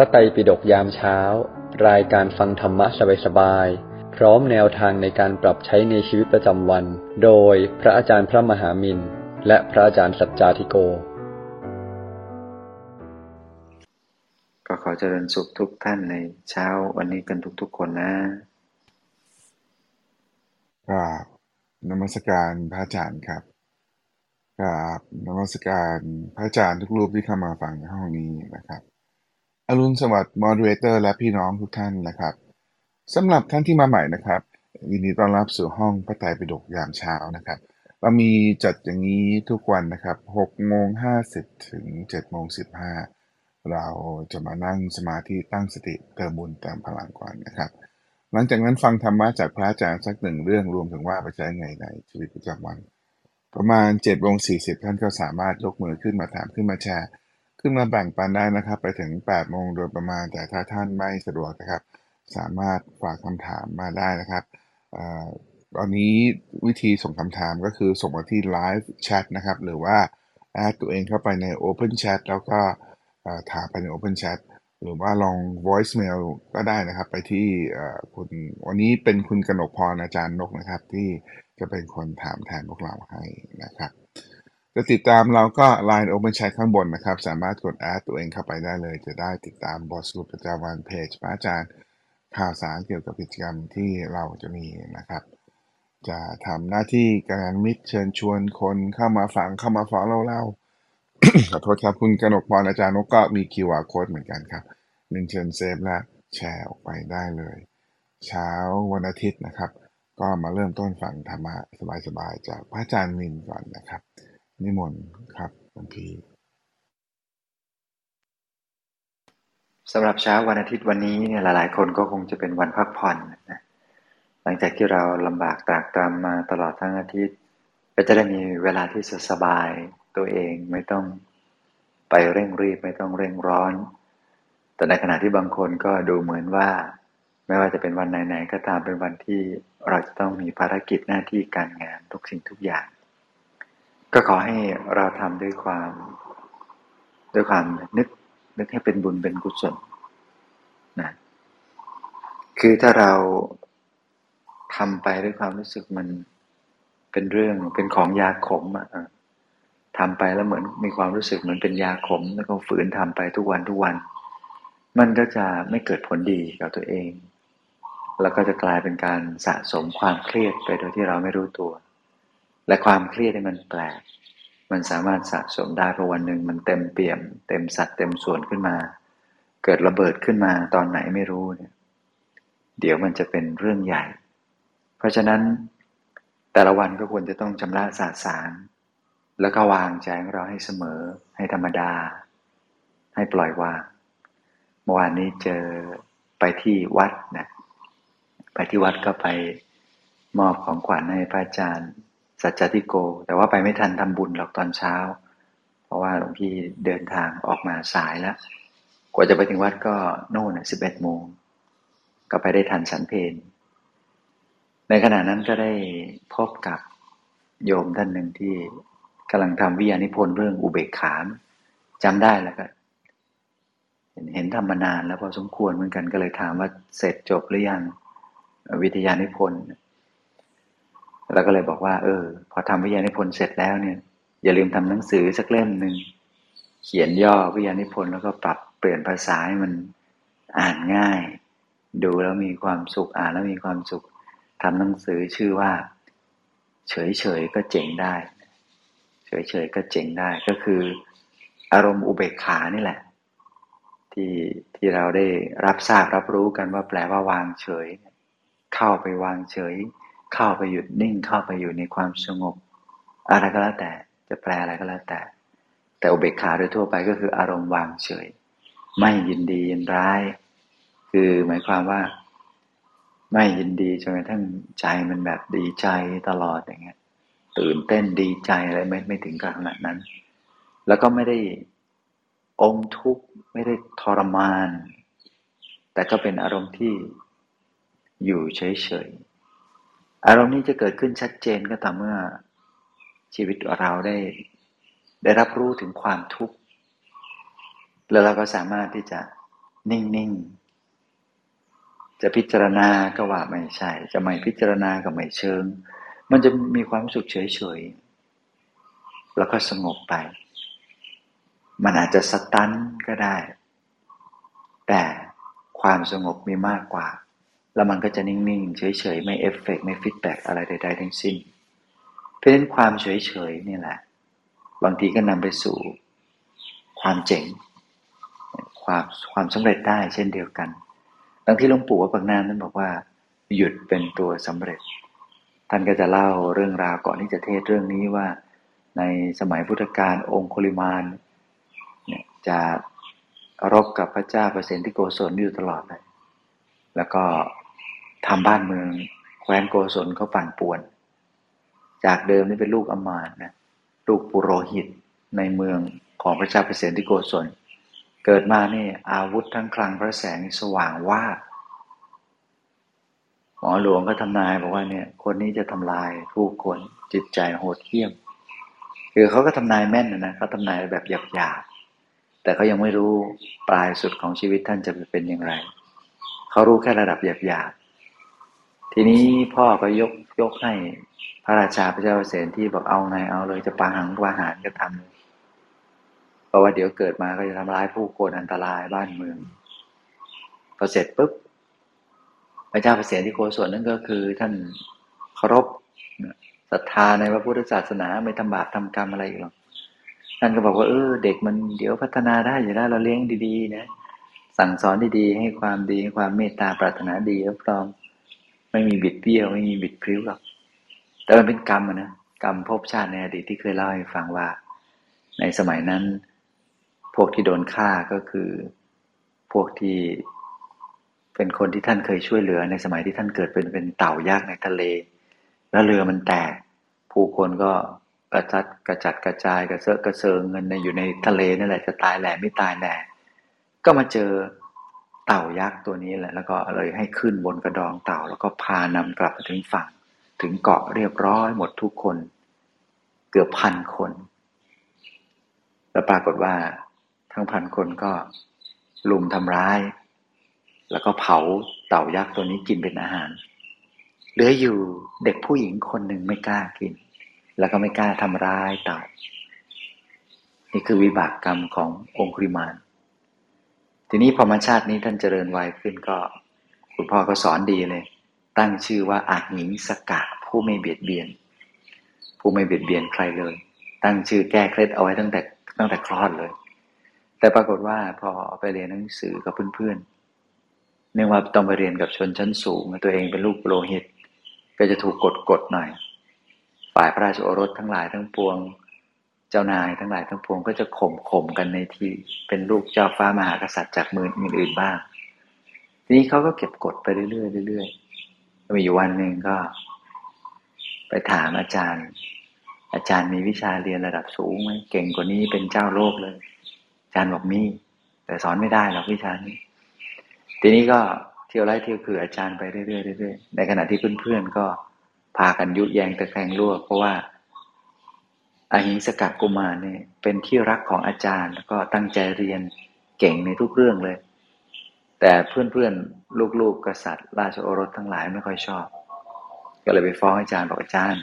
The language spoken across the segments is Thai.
ระไตรปิฎกยามเช้า รายการฟังธรรมะสบายๆ พร้อมแนวทางในการปรับใช้ในชีวิตประจำวัน โดยพระอาจารย์พระมหามินและพระอาจารย์สัจจาธิโก ก็ขอเจริญสุขทุกท่านในเช้าวันนี้กันทุกๆคนนะกราบนมัสการพระอาจารย์ครับกราบนมัสการพระอาจารย์ทุกรูปที่เข้ามาฟังในห้องนี้นะครับ อรุณสวัสดิ์มอดเรเตอร์และพี่น้องทุกท่านนะครับสำหรับท่านที่มาใหม่นะครับยินดีต้อนรับสู่ห้องพระไตรปิฎกยามเช้านะครับ เรามีจัดอย่างนี้ทุกวันนะครับ6โมง50ถึง7โมง15 เราจะมานั่งสมาธิตั้งสติเติมบุญเติมพลังก่อนนะครับ หลังจากนั้นฟังธรรมะจากพระอาจารย์สักหนึ่งเรื่องรวมถึงว่าไปใช้ไงในชีวิตประจำวัน ประมาณ7โมง40 ท่านก็สามารถยกมือขึ้นมาถามขึ้นมาแชร์ ขึ้นมาแบ่งปันได้นะครับ ไปถึง 8 โมงโดยประมาณ แต่ถ้าท่านไม่สะดวกนะครับ สามารถฝากคำถามมาได้นะครับตอนนี้วิธีส่งคำถามก็คือส่งมาที่ Live Chat นะครับ หรือว่าแอดตัวเองเข้าไปใน Open Chat แล้วก็ถามไปใน Open Chat หรือว่าลอง voicemail ก็ได้นะครับ ไปที่คุณวันนี้เป็นคุณกนกพรอาจารย์นกนะครับ ที่จะเป็นคนถามแทนพวกเราให้นะครับ จะติดตามเราก็ Line Open Chat ข้างบนนะครับ สามารถกดแอดตัวเองเข้าไปได้เลย จะได้ติดตามบทสรุปประจำวันเพจพระอาจารย์ข่าวสารเกี่ยวกับกิจกรรมที่เราจะมีนะครับ จะทำหน้าที่การมิตรเชิญชวนคนเข้ามาฟังเข้ามาฟังเราเราขอโทษครับคุณกนกพรอาจารย์นกก็มี QR code เหมือนกันครับหนึ่งเชิญเซฟและแชร์ออกไปได้เลย เช้าวันอาทิตย์นะครับ ก็มาเริ่มต้นฟังธรรมะสบายๆจากพระอาจารย์มินก่อนนะครับ นิมนต์ครับหลวงพี่สำหรับเช้าวันอาทิตย์วันนี้เนี่ยหลาย ๆ คนก็คงจะเป็นวันพักผ่อนนะหลังจากที่เราลำบากตรากตรำมาตลอดทั้งอาทิตย์ ก็จะได้มีเวลาที่จะสบายตัวเองไม่ต้องไปเร่งรีบไม่ต้องเร่งร้อน แต่ในขณะที่บางคนก็ดูเหมือนว่า ไม่ว่าจะเป็นวันไหน ๆ ก็ตามเป็นวันที่เราจะต้องมีภารกิจหน้าที่การงานทุกสิ่งทุกอย่าง ก็ขอให้เราทำด้วยความ ด้วยความนึกนึกให้เป็นบุญเป็นกุศลนะคือถ้าเราทำไปด้วยความรู้สึกมันเป็นเรื่องเป็นของยาขมอะทำไปแล้วเหมือนมีความรู้สึกเหมือนเป็นยาขม แล้วก็ฝืนทำไปทุกวันทุกวัน มันก็จะไม่เกิดผลดีกับตัวเอง แล้วก็จะกลายเป็นการสะสมความเครียดไปโดยที่เราไม่รู้ตัว และความเครียดที่มันแปลก มันสามารถสะสมได้พอวันหนึ่งมันเต็มเปี่ยม เต็มสัดเต็มส่วนขึ้นมา เกิดระเบิดขึ้นมาตอนไหนไม่รู้เนี่ย เดี๋ยวมันจะเป็นเรื่องใหญ่ เพราะฉะนั้นแต่ละวันก็ควรจะต้องชำระสาสารแล้วก็วางใจของเราให้เสมอ ให้ธรรมดา ให้ปล่อยวาง เมื่อวานนี้เจอไปที่วัดนะ ไปที่วัดก็ไปมอบของขวัญให้พระอาจารย์ สัจจติโก แต่ว่าไปไม่ทันทำบุญหรอกตอนเช้า เพราะว่าหลวงพี่เดินทางออกมาสายแล้ว กว่าจะไปถึงวัดก็โน่นสิบเอ็ดโมง ก็ไปได้ทันฉันเพลในขณะนั้นก็ได้พบกับโยมท่านหนึ่งที่กำลังทำวิทยานิพนธ์เรื่องอุเบกขามจำได้แล้วก็เห็นทำมานานแล้วพอสมควรเหมือนกันก็เลยถามว่าเสร็จจบหรือยังวิทยานิพนธ์ แล้วก็เลยบอกว่า เออ พอทำวิทยานิพนธ์เสร็จแล้วเนี่ย อย่าลืมทำหนังสือสักเล่มหนึ่งเขียนย่อวิทยานิพนธ์แล้วก็ปรับเปลี่ยนภาษาให้มันอ่านง่าย ดูแล้วมีความสุขอ่านแล้วมีความสุขทำหนังสือชื่อว่า เฉยเฉยก็เจ๋งได้ เฉยเฉยก็เจ๋งได้ก็คือ อารมณ์อุเบกขานี่แหละ ที่ที่เราได้รับทราบรับรู้กันว่าแปลว่าวางเฉย เข้าไปวางเฉย เข้าไปหยุดนิ่งเข้าไปอยู่ในความสงบ อะไรก็แล้วแต่จะแปลอะไรก็แล้วแต่ แต่อุเบกขาโดยทั่วไปก็คืออารมณ์วางเฉย ไม่ยินดียินร้าย คือหมายความว่า ไม่ยินดีจนกระทั่งใจมันแบบดีใจตลอดอย่างเงี้ยตื่นเต้นดีใจอะไรไม่ไม่ถึงขนาดนั้น แล้วก็ไม่ได้อมทุกข์ไม่ได้ทรมาน แต่ก็เป็นอารมณ์ที่อยู่เฉยๆ อารมณ์นี้จะเกิดขึ้นชัดเจนก็ต่อเมื่อชีวิตเราได้ ได้รับรู้ถึงความทุกข์ แล้วเราก็สามารถที่จะนิ่งๆ จะพิจารณาก็ว่าไม่ใช่ จะไม่พิจารณาก็ไม่เชิง มันจะมีความสึกเฉยๆ แล้วก็สงบไป มันอาจจะสตันก็ได้ แต่ความสงบมีมากกว่า แล้วมันก็จะนิ่งๆ เฉยๆ ไม่เอฟเฟกไม่ฟีดแบ็อะไรใดๆทั้งสิ้น เพราะฉะนั้นความเฉยๆนี่แหละ บางทีก็นำไปสู่ความเจ๋ง ความความสำเร็จได้เช่นเดียวกันดังที่หลวงปู่วัดปากน้ำนั้นบอกว่า หยุดเป็นตัวสำเร็จ ท่านก็จะเล่าเรื่องราวก่อนที่จะเทศเรื่องนี้ว่า ในสมัยพุทธกาลองคุลิมานเนี่ยจะรบกับพระเจ้าเปรตที่โกศลอยู่ตลอดเลยแล้วก็ ทำบ้านเมือง แคว้นโกศลเขาปั่นป่วน จากเดิมนี่เป็นลูกอมาตนะลูกปุโรหิตในเมืองของพระเจ้าเปรตที่โกศล เกิดมานี่อาวุธทั้งคลังพระแสงสว่างว่าหมอหลวงก็ทำนายบอกว่าเนี่ย คนนี้จะทำลายผู้คนจิตใจโหดเหี้ยม คือเขาก็ทำนายแม่นนะเขาทำนายแบบหยาบๆแต่เขายังไม่รู้ปลายสุดของชีวิตท่านจะเป็นอย่างไร เขารู้แค่ระดับหยาบๆ ทีนี้พ่อก็ยกยกให้พระราชาพระเจ้าเสนที่บอกเอาไงเอาเลยจะปาหังปาหารก็ทำเลยเพราะว่าเดี๋ยวเกิดมาก็จะทำร้ายผู้คนอันตรายบ้านเมืองพอเสร็จปุ๊บพระเจ้าเปรตที่โกศลนั่นก็คือ ท่านเคารพศรัทธาในพระพุทธศาสนาไม่ทำบาปทำกรรมอะไรหรอกท่านก็บอกว่าเออ เด็กมันเดี๋ยวพัฒนาได้อยู่แล้วเราเลี้ยงดีๆนะ สั่งสอนดีๆให้ความดีให้ความเมตตาปรารถนาดีรับรอง ไม่มีบิดเบี้ยวไม่มีบิดพริ้วหรอกแต่มันเป็นกรรมนะกรรมภพชาติในอดีตที่เคยเล่าให้ฟังว่า ในสมัยนั้น พวกที่โดนฆ่าก็คือ พวกที่เป็นคนที่ท่านเคยช่วยเหลือในสมัยที่ท่านเกิดเป็นเป็นเต่ายักษ์ในทะเล แล้วเรือมันแตก ผู้คนก็กระจัดกระจัดกระจายกระเซาะกระเซิงเงินในอยู่ในทะเลนั่นแหละจะตายแหล่ไม่ตายแหล่ก็มาเจอ เต่ายักษ์ตัวนี้แหละ แล้วก็เลยให้ขึ้นบนกระดองเต่า แล้วก็พานำกลับมาถึงฝั่ง ถึงเกาะเรียบร้อยหมดทุกคน เกือบพันคน แล้วปรากฏว่า ทั้งพันคนก็ลุมทำร้าย แล้วก็เผาเต่ายักษ์ตัวนี้กินเป็นอาหาร เหลืออยู่เด็กผู้หญิงคนหนึ่งไม่กล้ากิน แล้วก็ไม่กล้าทำร้ายเต่า นี่คือวิบากกรรมขององคุริมาน ทีนี้พอมาชาตินี้ท่านเจริญวัยขึ้นก็ คุณพ่อก็สอนดีเลย ตั้งชื่อว่าอาหิงสกะผู้ไม่เบียดเบียน ผู้ไม่เบียดเบียนใครเลย ตั้งชื่อแก้เคล็ดเอาไว้ตั้งแต่ตั้งแต่คลอดเลย แต่ปรากฏว่าพอไปเรียนหนังสือกับเพื่อนๆเนื่องว่าต้องไปเรียนกับชนชั้นสูง ตัวเองเป็นลูกโลหิต ก็จะถูกกดกดหน่อย ฝ่ายพระราชโอรสทั้งหลายทั้งปวง จ้านายทั้งหลายทั้งปวงก็จะข่มข่มกันในที่เป็นลูกเจ้าฟ้ามหากษัตริย์จากมืออื่นๆบ้าง ทีนี้เขาก็เก็บกดไปเรื่อยๆเรื่อยๆมีอยู่วันหนึ่งก็ ไปถามอาจารย์ อาจารย์มีวิชาเรียนระดับสูงไหมเก่งกว่านี้เป็นเจ้าโลกเลย อาจารย์บอกมีแต่สอนไม่ได้หรอกวิชานี้ ทีนี้ก็เที่ยวไล่เที่ยวคืออาจารย์ไปเรื่อยๆเรื่อยๆในขณะที่เพื่อนๆก็พากันยุแยงตะแคงรั่วเพราะว่า อหิงสกัดกุมารเนี่ยเป็นที่รักของอาจารย์ แล้วก็ตั้งใจเรียนเก่งในทุกเรื่องเลย แต่เพื่อนๆ ลูกๆ กษัตริย์ ราชโอรสทั้งหลายไม่ค่อยชอบ ก็เลยไปฟ้องอาจารย์บอกอาจารย์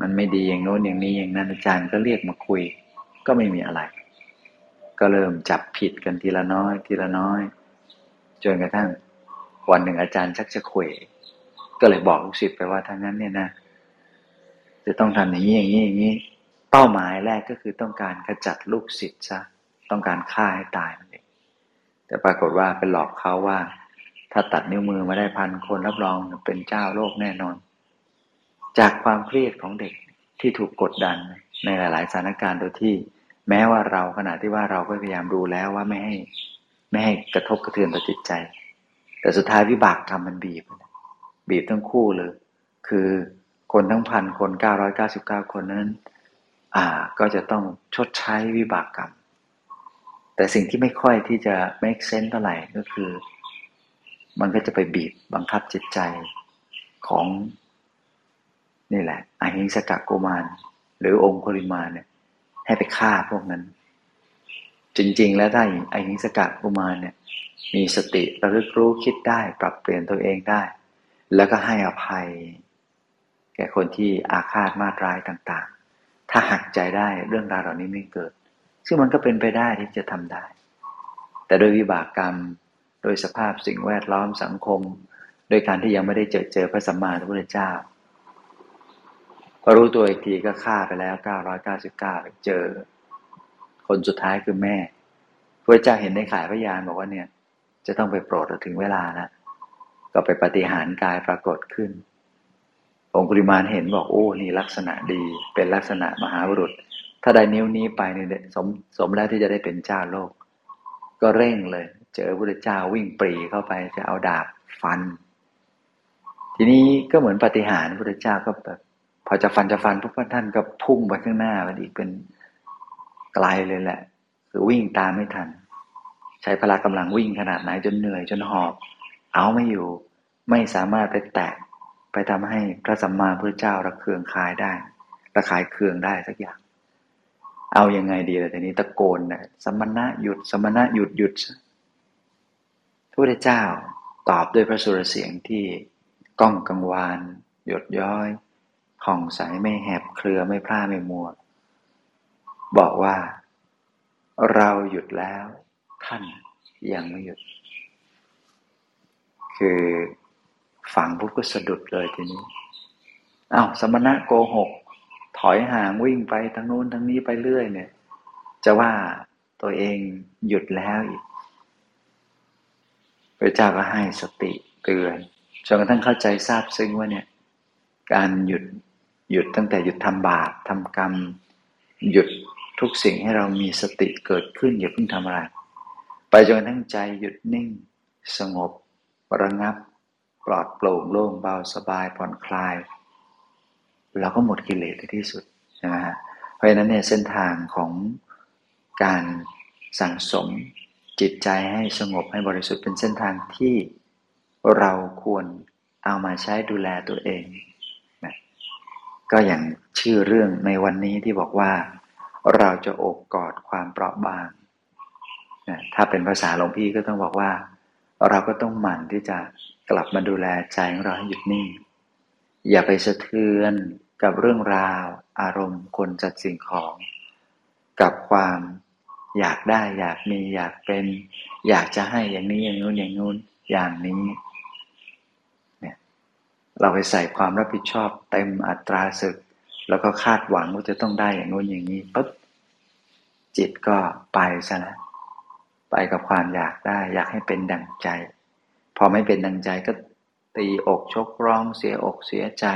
มันไม่ดีอย่างโน้นอย่างนี้อย่างนั้นอาจารย์ก็เรียกมาคุย ก็ไม่มีอะไร ก็เริ่มจับผิดกันทีละน้อย ทีละน้อยจนกระทั่งวันหนึ่งอาจารย์ชักจะคุยก็เลยบอกลูกศิษย์ไปว่าถ้างั้นเนี่ยนะ จะต้องทำอย่างนี้อย่างนี้อย่างนี้ เป้าหมายแรกก็คือต้องการขจัดลูกศิษย์ซะต้องการฆ่าให้ตายนั่นเองแต่ปรากฏว่าเป็นหลอกเขาว่า ถ้าตัดนิ้วมือมาได้พันคนรับรองเป็นเจ้าโลกแน่นอน จากความเครียดของเด็กที่ถูกกดดันในหลาย ๆ สถานการณ์โดยที่ แม้ว่าเราขณะที่ว่าเราก็พยายามดูแล้วว่าไม่ให้ไม่ให้กระทบกระเทือนต่อจิตใจ แต่สุดท้ายวิบากกรรมมันบีบ บีบทั้งคู่เลย คือคนทั้งพันคนเก้าร้อยเก้าสิบเก้าคนนั้น อ่า ก็จะต้องชดใช้วิบากกรรม แต่สิ่งที่ไม่ค่อยที่จะ make sense เท่าไหร่ก็คือ มันก็จะไปบีบบังคับจิตใจของ นี่แหละอหิงสกักโกมารหรือองค์คริมาเนี่ย ให้ไปฆ่าพวกนั้น จริง ๆ แล้วถ้าอ้นิสกะกุมารเนี่ย มีสติระลึกรู้คิดได้ ปรับเปลี่ยนตัวเองได้ แล้วก็ให้อภัย แก่คนที่อาฆาตมาตร้ายต่าง ถ้าหักใจได้เรื่องราวเหล่านี้ไม่เกิด ซึ่งมันก็เป็นไปได้ที่จะทำได้ แต่โดยวิบากกรรม โดยสภาพสิ่งแวดล้อมสังคม โดยการที่ยังไม่ได้เจอเจอพระสัมมาสัมพุทธเจ้าพอรู้ตัวอีกทีก็ฆ่าไปแล้ว 999เจอ คนสุดท้ายคือแม่พระเจ้าเห็นในขายพยานบอกว่าเนี่ย จะต้องไปโปรดถึงเวลาแล้วก็ไปปฏิหารกายปรากฏขึ้น องคุริมานเห็นบอกโอ้นี่ลักษณะดีเป็นลักษณะมหาบุรุษ ถ้าได้นิ้วนี้ไปเนี่ยสมสมแล้วที่จะได้เป็นเจ้าโลก ก็เร่งเลย เจอพระเจ้าวิ่งปรีเข้าไปจะเอาดาบฟัน ทีนี้ก็เหมือนปฏิหารพระเจ้าก็แบบพอจะฟันจะฟันพวกท่านก็พุ่งไปข้างหน้ามันอีกเป็นไกลเลยแหละ คือวิ่งตามไม่ทัน ใช้พละกำลังวิ่งขนาดไหนจนเหนื่อยจนหอบ เอาไม่อยู่ ไม่สามารถไปแตะ ไปทำให้พระสัมมาพุทธเจ้าระเคืองคายได้ระคายเคืองได้สักอย่าง เอาอยัางไงดีล่ะทีนี้ตะโกนนะสมณะหยุดสมณะหยุดหยุดพระพุทธเจ้าตอบด้วยพระสุรเสียงที่ก้องกังวาน หยดย้อยผ่องใสไม่แหบเครือไม่พร่าไม่มัว บอกว่า เราหยุดแล้ว ท่านยังไม่หยุด คือ ฝังปุ๊บก็สะดุดเลยทีนี้อา้าวสมณะโกหก ถอยห่างวิ่งไปทางนู้นทางนี้ไปเรื่อยเนี่ย จะว่าตัวเองหยุดแล้วอีกพระเจ้าก็ให้สติเตือนจนกระทั่งเข้าใจทราบซึ้งว่าเนี่ย การหยุดหยุดตั้งแต่หยุดทำบาปทำกรรม หยุดทุกสิ่งให้เรามีสติเกิดขึ้นอย่าเพิ่งทำอะไร ไปจนกระทั้งใจหยุดนิ่ง สงบระงับ ปลอดโปร่งโล่งเบาสบายผ่อนคลาย เราก็หมดกิเลสในที่สุดใช่ไหมฮะเพราะฉะนั้นเนี่ยเส้นทางของการสั่งสมจิตใจให้สงบให้บริสุทธิ์เป็นเส้นทางที่เราควรเอามาใช้ดูแลตัวเองนะก็อย่างชื่อเรื่องในวันนี้ที่บอกว่า เราจะอบกอดความเปราะบางนะถ้าเป็นภาษาหลวงพี่ก็ต้องบอกว่า เราก็ต้องหมั่นที่จะ กลับมาดูแลใจของเราให้หยุดนิ่ง อย่าไปสะเทือนกับเรื่องราว อารมณ์คนจัดสิ่งของ กับความอยากได้อยากมีอยากเป็น อยากจะให้อย่างนี้อย่างนู้นอย่างนู้นอย่างนี้เนี่ยเราไปใส่ความรับผิดชอบเต็มอัตราศึก แล้วก็คาดหวังว่าจะต้องได้อย่างนู้นอย่างนี้ปุ๊บจิตก็ไปซะแล้วไปกับความอยากได้ อยากให้เป็นดังใจ พอไม่เป็นดังใจก็ตีอกชกร้องเสียอกเสียใจ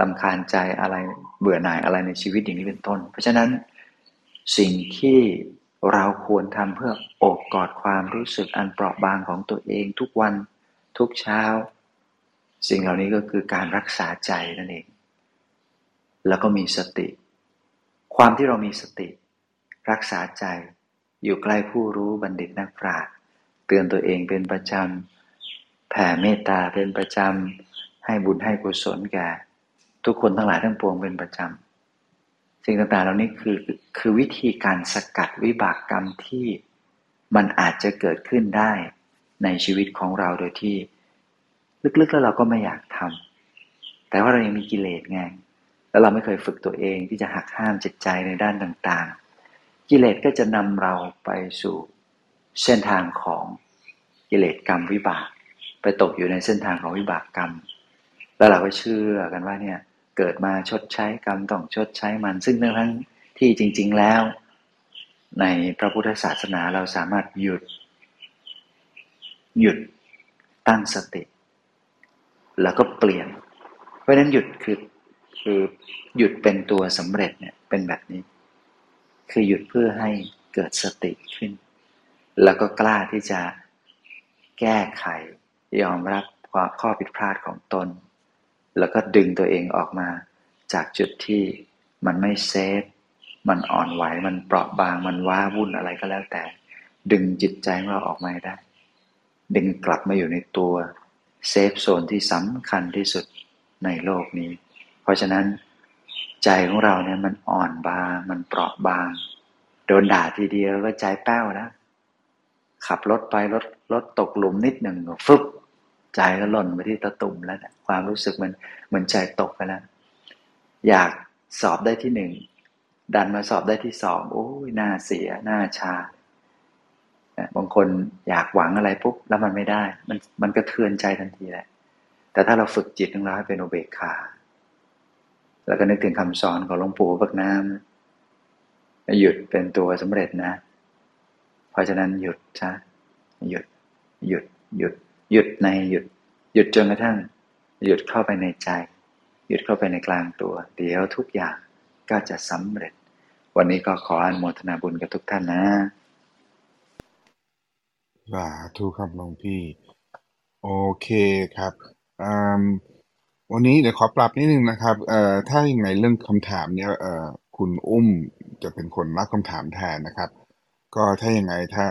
ลำคาญใจอะไรเบื่อหน่ายอะไรในชีวิตอย่างนี้เป็นต้น เพราะฉะนั้นสิ่งที่เราควรทำเพื่ออบกอดความรู้สึกอันเปราะบางของตัวเองทุกวันทุกเช้า สิ่งเหล่านี้ก็คือการรักษาใจนั่นเอง แล้วก็มีสติ ความที่เรามีสติ รักษาใจ อยู่ใกล้ผู้รู้บัณฑิตนักปราชญ์เตือนตัวเองเป็นประจำ แผ่เมตตาเป็นประจำ ให้บุญให้กุศลแก่ ทุกคนทั้งหลายทั้งปวงเป็นประจำ สิ่งต่างๆเหล่านี้คือคือวิธีการสกัดวิบากกรรมที่มันอาจจะเกิดขึ้นได้ในชีวิตของเราโดยที่ ลึกๆแล้วเราก็ไม่อยากทำแต่ว่าเรายังมีกิเลสไงแล้วเราไม่เคยฝึกตัวเองที่จะหักห้ามจิตใจในด้านต่างๆ กิเลสก็จะนำเราไปสู่เส้นทางของกิเลสกรรมวิบาก ไปตกอยู่ในเส้นทางของวิบากกรรม แล้วเราก็เชื่อกันว่าเนี่ยเกิดมาชดใช้กรรมต้องชดใช้มัน ซึ่งทั้งที่จริง ๆแล้ว ในพระพุทธศาสนาเราสามารถหยุด หยุดตั้งสติ แล้วก็เปลี่ยน เพราะนั้นหยุดคือคือหยุดเป็นตัวสำเร็จเนี่ยเป็นแบบนี้ คือหยุดเพื่อให้เกิดสติขึ้น แล้วก็กล้าที่จะแก้ไข ยอมรับความข้อผิดพลาดของตน แล้วก็ดึงตัวเองออกมา จากจุดที่มันไม่เซฟ มันอ่อนไหว มันเปราะบาง มันว้าวุ่นอะไรก็แล้วแต่ ดึงจิตใจของเราออกมาได้ ดึงกลับมาอยู่ในตัวเซฟโซนที่สำคัญที่สุดในโลกนี้ เพราะฉะนั้นใจของเราเนี่ยมันอ่อนบาง มันเปราะบาง โดนด่าทีเดียวก็ใจแป้วแล้ว ขับรถไปรถรถตกหลุมนิดหนึ่งฟึบใจก็หล่นไปที่ตะตุ่มแล้วความรู้สึกมันเหมือนใจตกไปแล้ว อยากสอบได้ที่หนึ่งดันมาสอบได้ที่สองโอ้ยหน้าเสียหน้าชาบางคนอยากหวังอะไรปุ๊บแล้วมันไม่ได้ มันมันก็เทือนใจทันทีแหละ แต่ถ้าเราฝึกจิตของเราให้เป็นอุเบกขา แล้วก็นึกถึงคำสอนของหลวงปู่บักน้ำหยุดเป็นตัวสำเร็จนะ ราะฉะนั้นหยุดซะหยุด หยุด หยุด หยุดในหยุด หยุดจนกระทั่ง หยุดเข้าไปในใจ หยุดเข้าไปในกลางตัว เดี๋ยวทุกอย่างก็จะสำเร็จ วันนี้ก็ขออนุโมทนาบุญกับทุกท่านนะสาธุครับหลวงพี่ โอเคครับวันนี้เดี๋ยวขอปรับนิดนึงนะครับเอ่อถ้าอย่างไรเรื่องคำถามเนี้ยเอ่อคุณอุ้มจะเป็นคนรับคำถามแทนนะครับ ก็ถ้ายังไงถ้า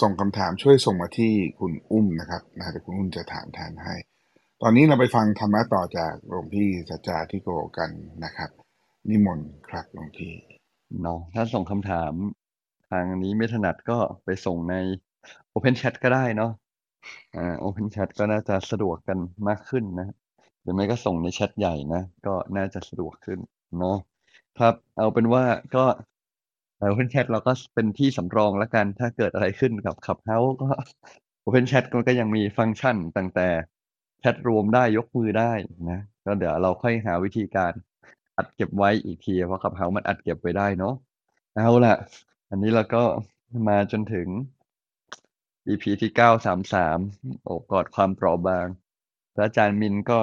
ส่งคำถามช่วยส่งมาที่คุณอุ้มนะครับนะเดี๋ยวคุณอุ้มจะถามแทนให้ ตอนนี้เราไปฟังธรรมะต่อจากหลวงพี่สัจจาที่โกกันนะครับ นิมนต์ครับหลวงพี่เนาะถ้าส่งคำถามทางนี้ไม่ถนัดก็ไปส่งใน Open Chat ก็ได้เนาะอ่า Open Chat ก็น่าจะสะดวกกันมากขึ้นนะหรือไม่ก็ส่งในแชทใหญ่นะ ก็น่าจะสะดวกขึ้นเนาะครับเอาเป็นว่าก็ Open Chat เราก็เป็นที่สำรองแล้วกัน ถ้าเกิดอะไรขึ้นกับขับเฮาก็ Open Chat มันก็ยังมีฟังก์ชันตั้งแต่แชทรวมได้ยกมือได้นะก็เดี๋ยวเราค่อยหาวิธีการอัดเก็บไว้อีกทีเพราะขับเฮามันอัดเก็บไว้ได้เนาะเอาล่ะ อันนี้เราก็มาจนถึง EP ที่เก้าสามสามโอบกอดความเปราะบางพระอาจารย์มินก็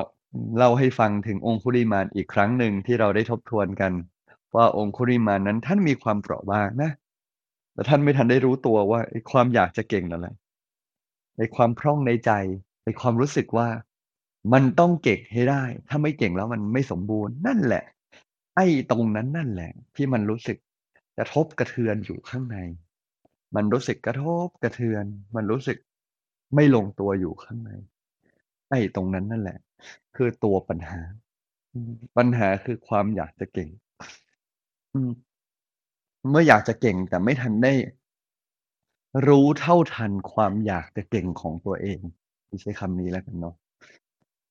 เล่าให้ฟังถึงองคุริมานอีกครั้งหนึ่งที่เราได้ทบทวนกัน ว่าองคุริมานั้นท่านมีความเปราะบางนะแต่ท่านไม่ทันได้รู้ตัวว่าไอ้ความอยากจะเก่งนั่นแหละไอ้ความพร่องในใจไอ้ความรู้สึกว่ามันต้องเก่งให้ได้ ถ้าไม่เก่งแล้วมันไม่สมบูรณ์นั่นแหละ ไอ้ตรงนั้นนั่นแหละ ที่มันรู้สึกกระทบกระเทือนอยู่ข้างใน มันรู้สึกกระทบกระเทือน มันรู้สึกไม่ลงตัวอยู่ข้างใน ไอ้ตรงนั้นนั่นแหละ คือตัวปัญหา ปัญหาคือความอยากจะเก่ง เมื่ออยากจะเก่ง แต่ไม่ทันได้ รู้เท่าทันความอยากจะเก่งของตัวเอง ใช้คำนี้แล้วกันเนาะ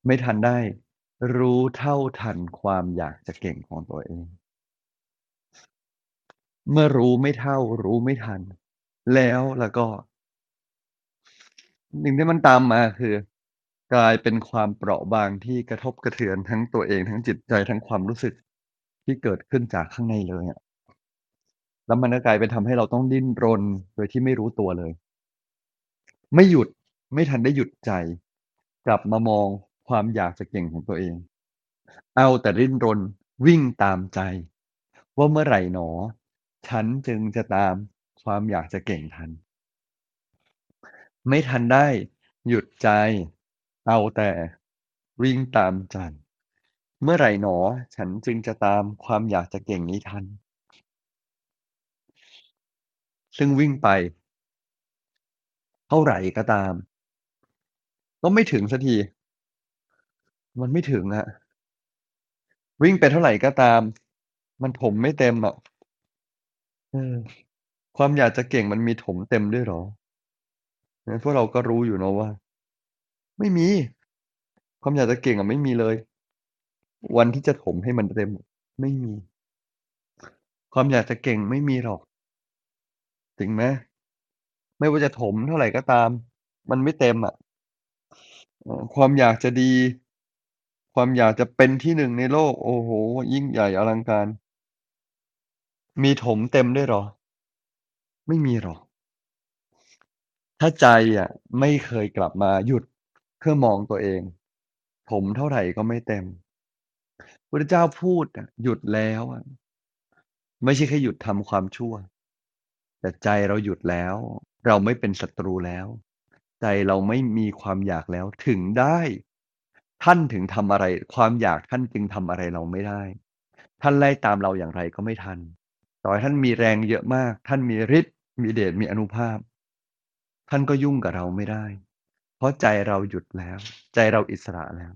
ไม่ทันได้ รู้เท่าทันความอยากจะเก่งของตัวเอง เมื่อรู้ไม่เท่า รู้ไม่ทัน แล้วแล้วก็หนึ่งที่มันตามมาคือ กลายเป็นความเปราะบางที่กระทบกระเทือนทั้งตัวเอง ทั้งจิตใจ ทั้งความรู้สึก ที่เกิดขึ้นจากข้างในเลยอะแล้วมันก็กลายเป็นทำให้เราต้องดิ้นรนโดยที่ไม่รู้ตัวเลย ไม่หยุดไม่ทันได้หยุดใจ กลับมามองความอยากจะเก่งของตัวเอง เอาแต่ดิ้นรนวิ่งตามใจ ว่าเมื่อไหร่หนอ ฉันจึงจะตามความอยากจะเก่งทัน ไม่ทันได้หยุดใจ เอาแต่วิ่งตามจัน เมื่อไหร่หนอ ฉันจึงจะตามความอยากจะเก่งนี้ทัน ซึ่งวิ่งไป เท่าไหร่ก็ตาม ก็ไม่ถึงสักที มันไม่ถึงอะวิ่งไปเท่าไหร่ก็ตาม มันถมไม่เต็มอะออความอยากจะเก่งมันมีถมเต็มด้วยเหรอพวกเราก็รู้อยู่เนาะว่า ไม่มี ความอยากจะเก่งอะไม่มีเลย วันที่จะถมให้มันเต็ม ไม่มี ความอยากจะเก่งไม่มีหรอกจริงไหมไม่ว่าจะถมเท่าไหร่ก็ตาม มันไม่เต็มอะความอยากจะดี ความอยากจะเป็นที่หนึ่งในโลก โอ้โห ยิ่งใหญ่อลังการ มีถมเต็มด้วยหรอ ไม่มีหรอก ถ้าใจอะ ไม่เคยกลับมาหยุดเพื่อมองตัวเอง ผมเท่าไหร่ก็ไม่เต็ม พระเจ้าพูดหยุดแล้วไม่ใช่แค่หยุดทำความชั่ว แต่ใจเราหยุดแล้ว เราไม่เป็นศัตรูแล้ว ใจเราไม่มีความอยากแล้วถึงได้ ท่านถึงทำอะไร ความอยากท่านจึงทำอะไรเราไม่ได้ ท่านไล่ตามเราอย่างไรก็ไม่ทัน ต่อให้ท่านมีแรงเยอะมาก ท่านมีฤทธิ์มีเดชมีอนุภาพ ท่านก็ยุ่งกับเราไม่ได้ เพราะใจเราหยุดแล้ว ใจเราอิสระแล้ว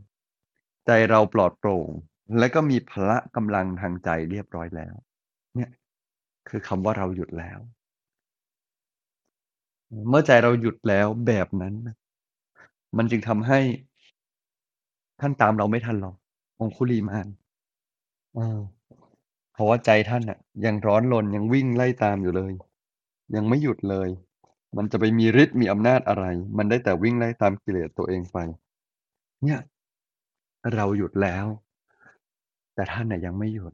ใจเราปลอดโปร่ง และก็มีพละกำลังทางใจเรียบร้อยแล้ว เนี่ย คือคำว่าเราหยุดแล้ว เมื่อใจเราหยุดแล้วแบบนั้น มันจึงทำให้ ท่านตามเราไม่ทันหรอกองคุลีมานเพราะว่าใจท่านน่ะยังร้อนรนยังวิ่งไล่ตามอยู่เลย ยังไม่หยุดเลย มันจะไปมีฤทธิ์มีอำนาจอะไร มันได้แต่วิ่งไล่ตามกิเลสตัวเองไป เนี่ย เราหยุดแล้ว แต่ท่านน่ะยังไม่หยุด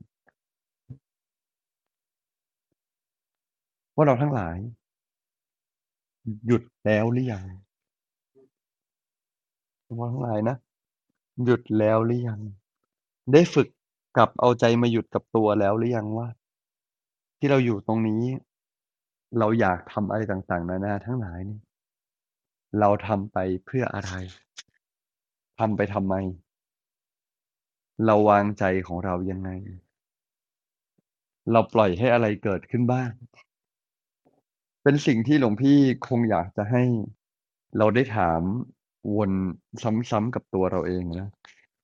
พวกเราทั้งหลาย หยุดแล้วหรือยัง?วกเราทั้งหลายนะ หยุดแล้วหรือยัง?ได้ฝึกกลับเอาใจมาหยุดกับตัวแล้วหรือยังว่า ที่เราอยู่ตรงนี้ เราอยากทำอะไรต่าง ๆ นานาทั้งหลายนี่เราทำไปเพื่ออะไร?ทำไปทำไม? เราวางใจของเรายังไง?เราปล่อยให้อะไรเกิดขึ้นบ้าง?เป็นสิ่งที่หลวงพี่คงอยากจะให้เราได้ถามวนซ้ำๆกับตัวเราเองนะ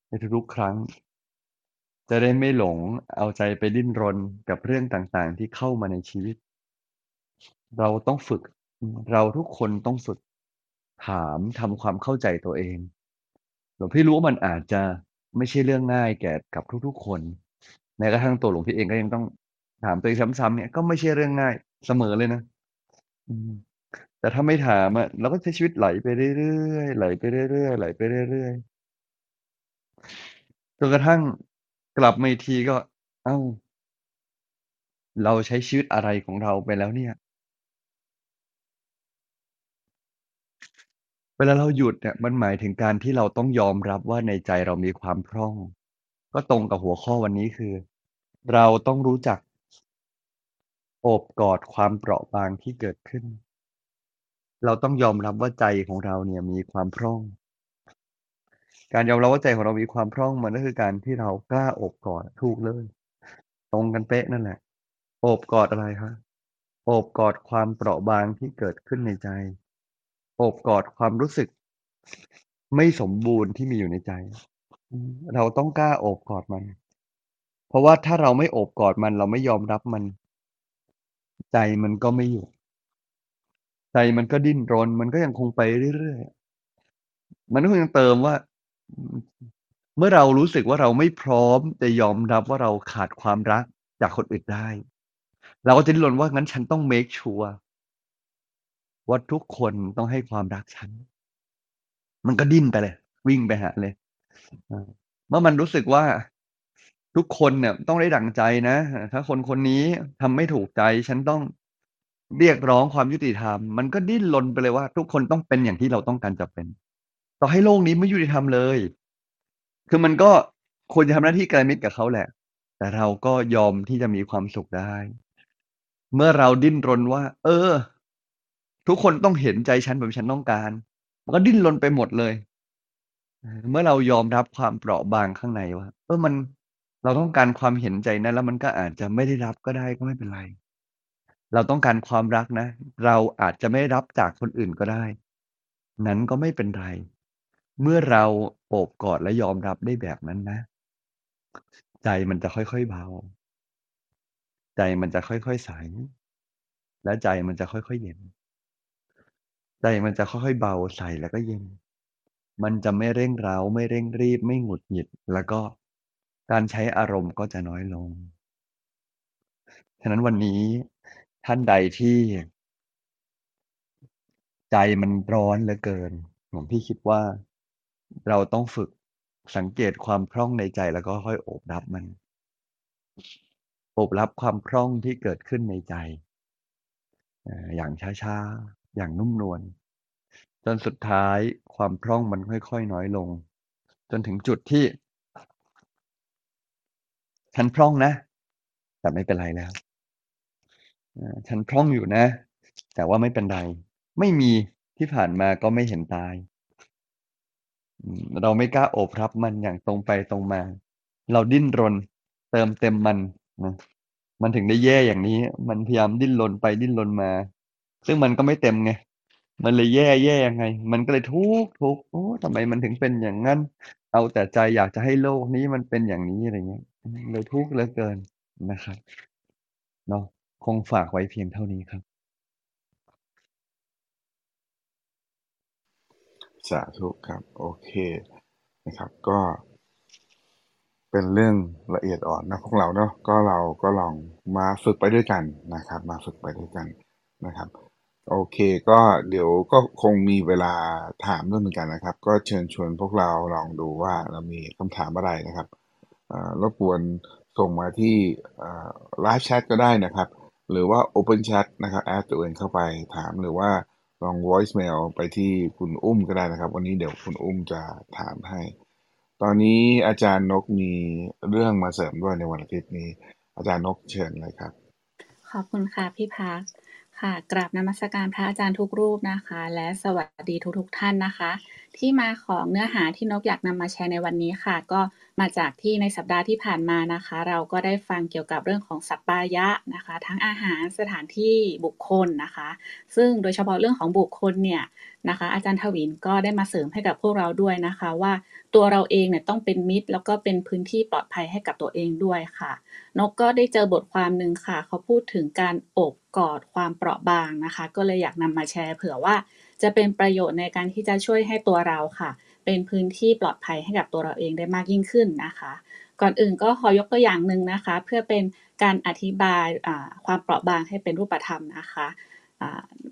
ในทุกๆครั้ง จะได้ไม่หลงเอาใจไปดิ้นรนกับเรื่องต่างๆ ที่เข้ามาในชีวิต เราต้องฝึก เราทุกคนต้องฝึกถามทำความเข้าใจตัวเองหลวงพี่รู้ว่ามันอาจจะ ไม่ใช่เรื่องง่ายแก่กับทุก ๆ คน แม้กระทั่งตัวหลวงพี่เองก็ยังต้องถามตัวเองซ้ำๆเนี่ยก็ไม่ใช่เรื่องง่ายเสมอเลยนะอืมแต่ถ้าไม่ถามอะเราก็ใช้ชีวิตไหลไปเรื่อยๆไหลไปเรื่อยๆไหลไปเรื่อยๆ จนกระทั่งกลับมาอีกทีก็ อ้าว เราใช้ชีวิตอะไรของเราไปแล้วเนี่ย? เวลาเราหยุดเนี่ยมันหมายถึงการที่เราต้องยอมรับว่าในใจเรามีความพร่อง ก็ตรงกับหัวข้อวันนี้คือ เราต้องรู้จัก โอบกอดความเปราะบางที่เกิดขึ้น เราต้องยอมรับว่าใจของเราเนี่ยมีความพร่อง การยอมรับว่าใจของเรามีความพร่องมันก็คือการที่เรากล้าโอบกอดถูกเลย ตรงกันเป๊ะนั่นแหละ โอบกอดอะไรครับโอบกอดความเปราะบางที่เกิดขึ้นในใจ อบกอดความรู้สึก ไม่สมบูรณ์ที่มีอยู่ในใจ เราต้องกล้าโอบกอดมัน เพราะว่าถ้าเราไม่โอบกอดมัน เราไม่ยอมรับมัน ใจมันก็ไม่หยุดใจมันก็ดิ้นรน มันก็ยังคงไปเรื่อยๆ มันก็ยังเติมว่า เมื่อเรารู้สึกว่าเราไม่พร้อมจะยอมรับว่าเราขาดความรักจากคนอื่นได้ เราก็จะดิ้นรนว่างั้นฉันต้องเมกชัวร์ ว่าทุกคนต้องให้ความรักฉัน มันก็ดิ้นไปเลย วิ่งไปหาเลยเมื่อมันรู้สึกว่าทุกคนเนี่ยต้องได้ดั่งใจนะ ถ้าคนคนนี้ทำไม่ถูกใจ ฉันต้องเรียกร้องความยุติธรรม มันก็ดิ้นรนไปเลยว่า ทุกคนต้องเป็นอย่างที่เราต้องการจะเป็น ต่อให้โลกนี้ไม่ยุติธรรมเลย คือมันก็ควรจะทำหน้าที่กลมิตรกับเขาแหละ แต่เราก็ยอมที่จะมีความสุขได้ เมื่อเราดิ้นรนว่า เออ ทุกคนต้องเห็นใจฉันแบบที่ฉันต้องการ มันก็ดิ้นรนไปหมดเลย เมื่อเรายอมรับความเปราะบางข้างในว่าเออมันเราต้องการความเห็นใจนั้นแล้วมันก็อาจจะไม่ได้รับก็ได้ก็ไม่เป็นไร เราต้องการความรักนะ เราอาจจะไม่ได้รับจากคนอื่นก็ได้ นั้นก็ไม่เป็นไร เมื่อเราโอบกอดและยอมรับได้แบบนั้นนะ ใจมันจะค่อยๆเบา ใจมันจะค่อยๆใสและใจมันจะค่อยๆเย็น ใจมันจะค่อยๆเบาใสแล้วก็เย็น มันจะไม่เร่งเร้าไม่เร่งรีบไม่หงุดหงิด แล้วก็การใช้อารมณ์ก็จะน้อยลง ฉะนั้นวันนี้ท่านใดที่ ใจมันร้อนเหลือเกินหลวงพี่คิดว่าเราต้องฝึกสังเกตความพร่องในใจแล้วก็ค่อยโอบรับมัน โอบรับความพร่องที่เกิดขึ้นในใจเอ่ออย่างช้าๆ อย่างนุ่มนวลจนสุดท้ายความพร่องมันค่อยๆน้อยลง จนถึงจุดที่ฉันพร่องนะ แต่ไม่เป็นไรแล้วฉันพร่องอยู่นะ แต่ว่าไม่เป็นไร ไม่มีที่ผ่านมาก็ไม่เห็นตาย เราไม่กล้าโอบรับมันอย่างตรงไปตรงมา เราดิ้นรน เติมเต็มมันนะมันถึงได้แย่อย่างนี้ มันพยายามดิ้นรนไปดิ้นรนมา ซึ่งมันก็ไม่เต็มไง มันเลยแย่แย่ยังไง มันก็เลยทุกทุกโอ้ทำไมมันถึงเป็นอย่างงั้น เอาแต่ใจอยากจะให้โลกนี้มันเป็นอย่างนี้อะไรเงี้ยเลยทุกข์เหลือเกินนะครับเนาะคงฝากไว้เพียงเท่านี้ครับ สาธุครับ โอเคนะครับ ก็ เป็นเรื่องละเอียดอ่อนนะพวกเราเนาะก็เราก็ลองมาฝึกไปด้วยกันนะครับ มาฝึกไปด้วยกันนะครับ โอเค ก็เดี๋ยวก็คงมีเวลาถามด้วยเหมือนกันนะครับ ก็เชิญชวนพวกเราลองดูว่าเรามีคำถามอะไรนะครับรบกวนส่งมาที่ไลฟ์แชทก็ได้นะครับ หรือว่า Open Chat นะครับแอดตัวเองเข้าไปถามหรือว่าลอง voicemail ไปที่คุณอุ้มก็ได้นะครับ วันนี้เดี๋ยวคุณอุ้มจะถามให้ ตอนนี้อาจารย์นกมีเรื่องมาเสริมด้วยในวันอาทิตย์นี้ อาจารย์นกเชิญเลยครับ ขอบคุณค่ะพี่พัก ค่ะกราบนมัสการพระอาจารย์ทุกรูปนะคะ และสวัสดีทุกๆทท่านนะคะ ที่มาของเนื้อหาที่นกอยากนำมาแชร์ในวันนี้ค่ะ ก็มาจากที่ในสัปดาห์ที่ผ่านมานะคะ เราก็ได้ฟังเกี่ยวกับเรื่องของสัปปายะนะคะ ทั้งอาหารสถานที่บุคคลนะคะ ซึ่งโดยเฉพาะเรื่องของบุคคลเนี่ยนะคะ อาจารย์ทวินก็ได้มาเสริมให้กับพวกเราด้วยนะคะ ว่าตัวเราเองเนี่ยต้องเป็นมิตร แล้วก็เป็นพื้นที่ปลอดภัยให้กับตัวเองด้วยค่ะ นกก็ได้เจอบทความหนึ่งค่ะ เขาพูดถึงการอบกอดความเปราะบางนะคะ ก็เลยอยากนำมาแชร์เผื่อว่า จะเป็นประโยชน์ในการที่จะช่วยให้ตัวเราค่ะ เป็นพื้นที่ปลอดภัยให้กับตัวเราเองได้มากยิ่งขึ้นนะคะ ก่อนอื่นก็ขอยกตัวอย่างหนึ่งนะคะ เพื่อเป็นการอธิบายความเปราะบางให้เป็นรูปธรรมนะคะ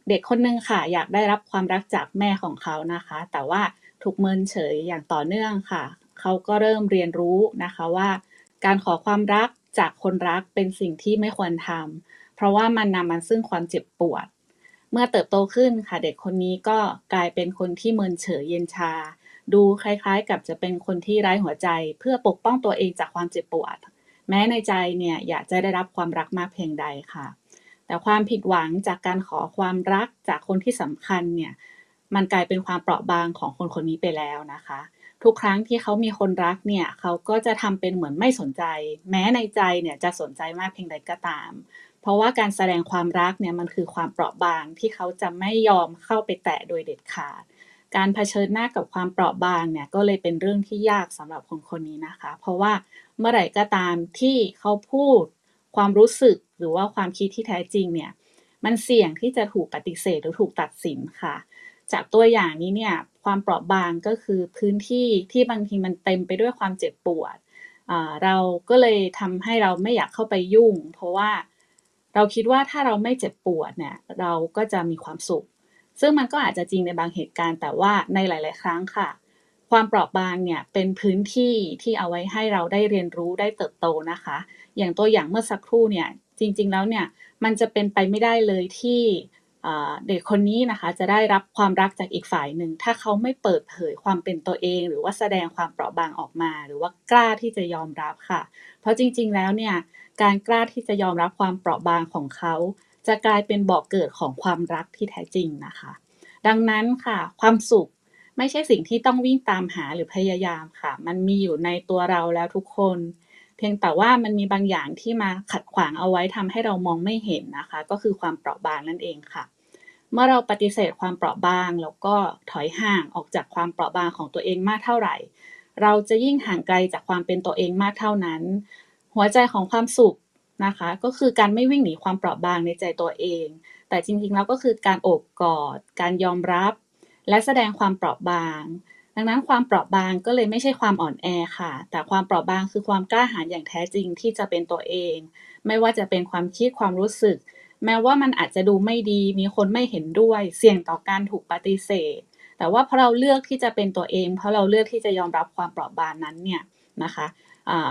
เด็กคนนึงค่ะอยากได้รับความรักจากแม่ของเขานะคะ แต่ว่าถูกเมินเฉยอย่างต่อเนื่องค่ะ เขาก็เริ่มเรียนรู้นะคะว่า การขอความรักจากคนรักเป็นสิ่งที่ไม่ควรทำเพราะว่ามันนำมาซึ่งความเจ็บปวด เมื่อเติบโตขึ้นค่ะ เด็กคนนี้ก็กลายเป็นคนที่เมินเฉยเย็นชา ดูคล้ายๆ กับจะเป็นคนที่ไร้หัวใจ เพื่อปกป้องตัวเองจากความเจ็บปวด แม้ในใจเนี่ยอยากจะได้รับความรักมากเพียงใดค่ะ แต่ความผิดหวังจากการขอความรักจากคนที่สำคัญเนี่ยมันกลายเป็นความเปราะบางของคนคนนี้ไปแล้วนะคะ ทุกครั้งที่เขามีคนรักเนี่ยเขาก็จะทำเป็นเหมือนไม่สนใจ แม้ในใจเนี่ยจะสนใจมากเพียงใดก็ตาม เพราะว่าการแสดงความรักเนี่ยมันคือความเปราะบางที่เขาจะไม่ยอมเข้าไปแตะโดยเด็ดขาด การเผชิญหน้ากับความเปราะบางเนี่ยก็เลยเป็นเรื่องที่ยากสำหรับคนคนนี้นะคะ เพราะว่าเมื่อไหร่ก็ตามที่เขาพูดความรู้สึกหรือว่าความคิดที่แท้จริงเนี่ยมันเสี่ยงที่จะถูกปฏิเสธหรือถูกตัดสินค่ะ จากตัวอย่างนี้เนี่ยความเปราะบางก็คือพื้นที่ที่บางทีมันเต็มไปด้วยความเจ็บปวด เราก็เลยทำให้เราไม่อยากเข้าไปยุ่ง เพราะว่า เราคิดว่าถ้าเราไม่เจ็บปวดเนี่ยเราก็จะมีความสุข ซึ่งมันก็อาจจะจริงในบางเหตุการณ์ แต่ว่าในหลาย ๆ ครั้งค่ะ ความเปราะบางเนี่ยเป็นพื้นที่ที่เอาไว้ให้เราได้เรียนรู้ได้เติบโตนะคะ อย่างตัวอย่างเมื่อสักครู่เนี่ยจริง ๆ แล้วเนี่ยมันจะเป็นไปไม่ได้เลยที่ เด็กคนนี้นะคะจะได้รับความรักจากอีกฝ่ายหนึ่ง ถ้าเขาไม่เปิดเผยความเป็นตัวเอง หรือว่าแสดงความเปราะบางออกมา หรือว่ากล้าที่จะยอมรับค่ะ เพราะจริง ๆ แล้วเนี่ยการกล้าที่จะยอมรับความเปราะบางของเขา จะกลายเป็นบอกเกิดของความรักที่แท้จริงนะคะ ดังนั้นค่ะ ความสุขไม่ใช่สิ่งที่ต้องวิ่งตามหาหรือพยายามค่ะ มันมีอยู่ในตัวเราแล้วทุกคน เพียงแต่ว่ามันมีบางอย่างที่มาขัดขวางเอาไว้ทำให้เรามองไม่เห็นนะคะ ก็คือความเปราะบางนั่นเองค่ะ เมื่อเราปฏิเสธความเปราะบาง แล้วก็ถอยห่างออกจากความเปราะบางของตัวเองมากเท่าไหร่ เราจะยิ่งห่างไกลจากความเป็นตัวเองมากเท่านั้น หัวใจของความสุขนะคะ ก็คือการไม่วิ่งหนีความเปราะบางในใจตัวเอง แต่จริงๆแล้วก็คือการโอบกอด การยอมรับ และแสดงความเปราะบาง ดังนั้นความเปราะบางก็เลยไม่ใช่ความอ่อนแอค่ะ แต่ความเปราะบางคือความกล้าหาญอย่างแท้จริงที่จะเป็นตัวเอง ไม่ว่าจะเป็นความคิดความรู้สึก แม้ว่ามันอาจจะดูไม่ดี มีคนไม่เห็นด้วย เสี่ยงต่อการถูกปฏิเสธ แต่ว่าเพราะเราเลือกที่จะเป็นตัวเอง เพราะเราเลือกที่จะยอมรับความเปราะบางนั้นเนี่ยนะคะ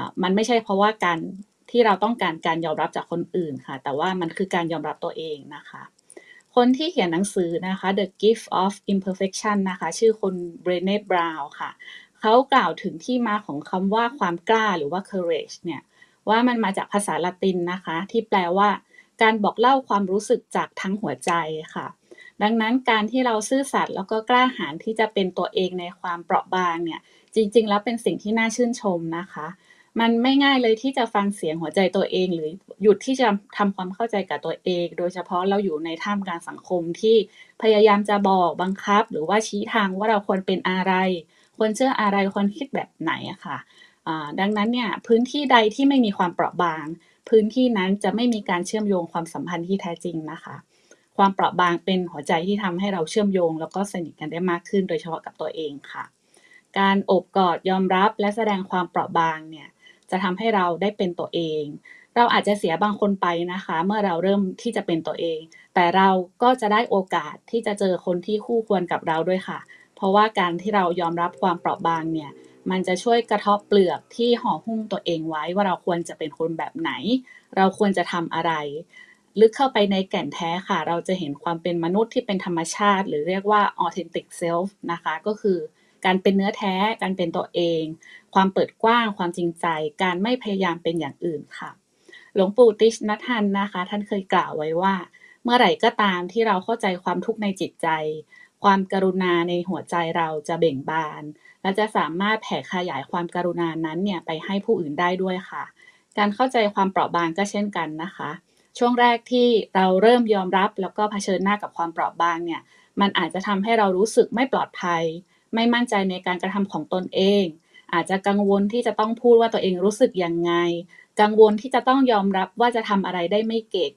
ะมันไม่ใช่เพราะว่าการที่เราต้องการการยอมรับจากคนอื่นค่ะ แต่ว่ามันคือการยอมรับตัวเองนะคะ คนที่เขียนหนังสือนะคะ The Gift of Imperfection นะคะ ชื่อคนเบรเน่บราวน์ค่ะ เขากล่าวถึงที่มาของคำว่าความกล้าหรือว่า courage เนี่ย ว่ามันมาจากภาษาละตินนะคะ ที่แปลว่าการบอกเล่าความรู้สึกจากทั้งหัวใจค่ะ ดังนั้นการที่เราซื่อสัตย์แล้วก็กล้าหาญที่จะเป็นตัวเองในความเปราะบางเนี่ย จริง ๆ แล้วเป็นสิ่งที่น่าชื่นชมนะคะ มันไม่ง่ายเลยที่จะฟังเสียงหัวใจตัวเอง หรือหยุดที่จะทำความเข้าใจกับตัวเอง โดยเฉพาะเราอยู่ในท่ามกลางสังคมที่พยายามจะบอกบังคับ หรือว่าชี้ทางว่าเราควรเป็นอะไร ควรเชื่ออะไรควรคิดแบบไหนอะค่ะดังนั้นเนี่ยพื้นที่ใดที่ไม่มีความเปราะบาง พื้นที่นั้นจะไม่มีการเชื่อมโยงความสัมพันธ์ที่แท้จริงนะคะ ความเปราะบางเป็นหัวใจที่ทำให้เราเชื่อมโยง แล้วก็สนิทกันได้มากขึ้น โดยเฉพาะกับตัวเองค่ะ การโอบกอดยอมรับและแสดงความเปราะบางเนี่ย จะทำให้เราได้เป็นตัวเอง เราอาจจะเสียบางคนไปนะคะ เมื่อเราเริ่มที่จะเป็นตัวเอง แต่เราก็จะได้โอกาสที่จะเจอคนที่คู่ควรกับเราด้วยค่ะ เพราะว่าการที่เรายอมรับความเปราะบางเนี่ยมันจะช่วยกระทบเปลือกที่ห่อหุ้มตัวเองไว้ว่าเราควรจะเป็นคนแบบไหน เราควรจะทำอะไร ลึกเข้าไปในแก่นแท้ค่ะ เราจะเห็นความเป็นมนุษย์ที่เป็นธรรมชาติ หรือเรียกว่า authentic self นะคะ ก็คือ การเป็นเนื้อแท้ การเป็นตัวเอง ความเปิดกว้าง ความจริงใจ การไม่พยายามเป็นอย่างอื่นค่ะ หลวงปู่ติชนัทันนะคะ ท่านเคยกล่าวไว้ว่า เมื่อไหร่ก็ตามที่เราเข้าใจความทุกข์ในจิตใจ ความกรุณาในหัวใจเราจะเบ่งบาน และจะสามารถแผ่ขยายความกรุณานั้นเนี่ยไปให้ผู้อื่นได้ด้วยค่ะ การเข้าใจความเปราะบางก็เช่นกันนะคะ ช่วงแรกที่เราเริ่มยอมรับแล้วก็เผชิญหน้ากับความเปราะบางเนี่ยมันอาจจะทำให้เรารู้สึกไม่ปลอดภัย ไม่มั่นใจในการกระทำของตนเอง อาจจะกังวลที่จะต้องพูดว่าตัวเองรู้สึกยังไง กังวลที่จะต้องยอมรับว่าจะทำอะไรได้ไม่เก่ง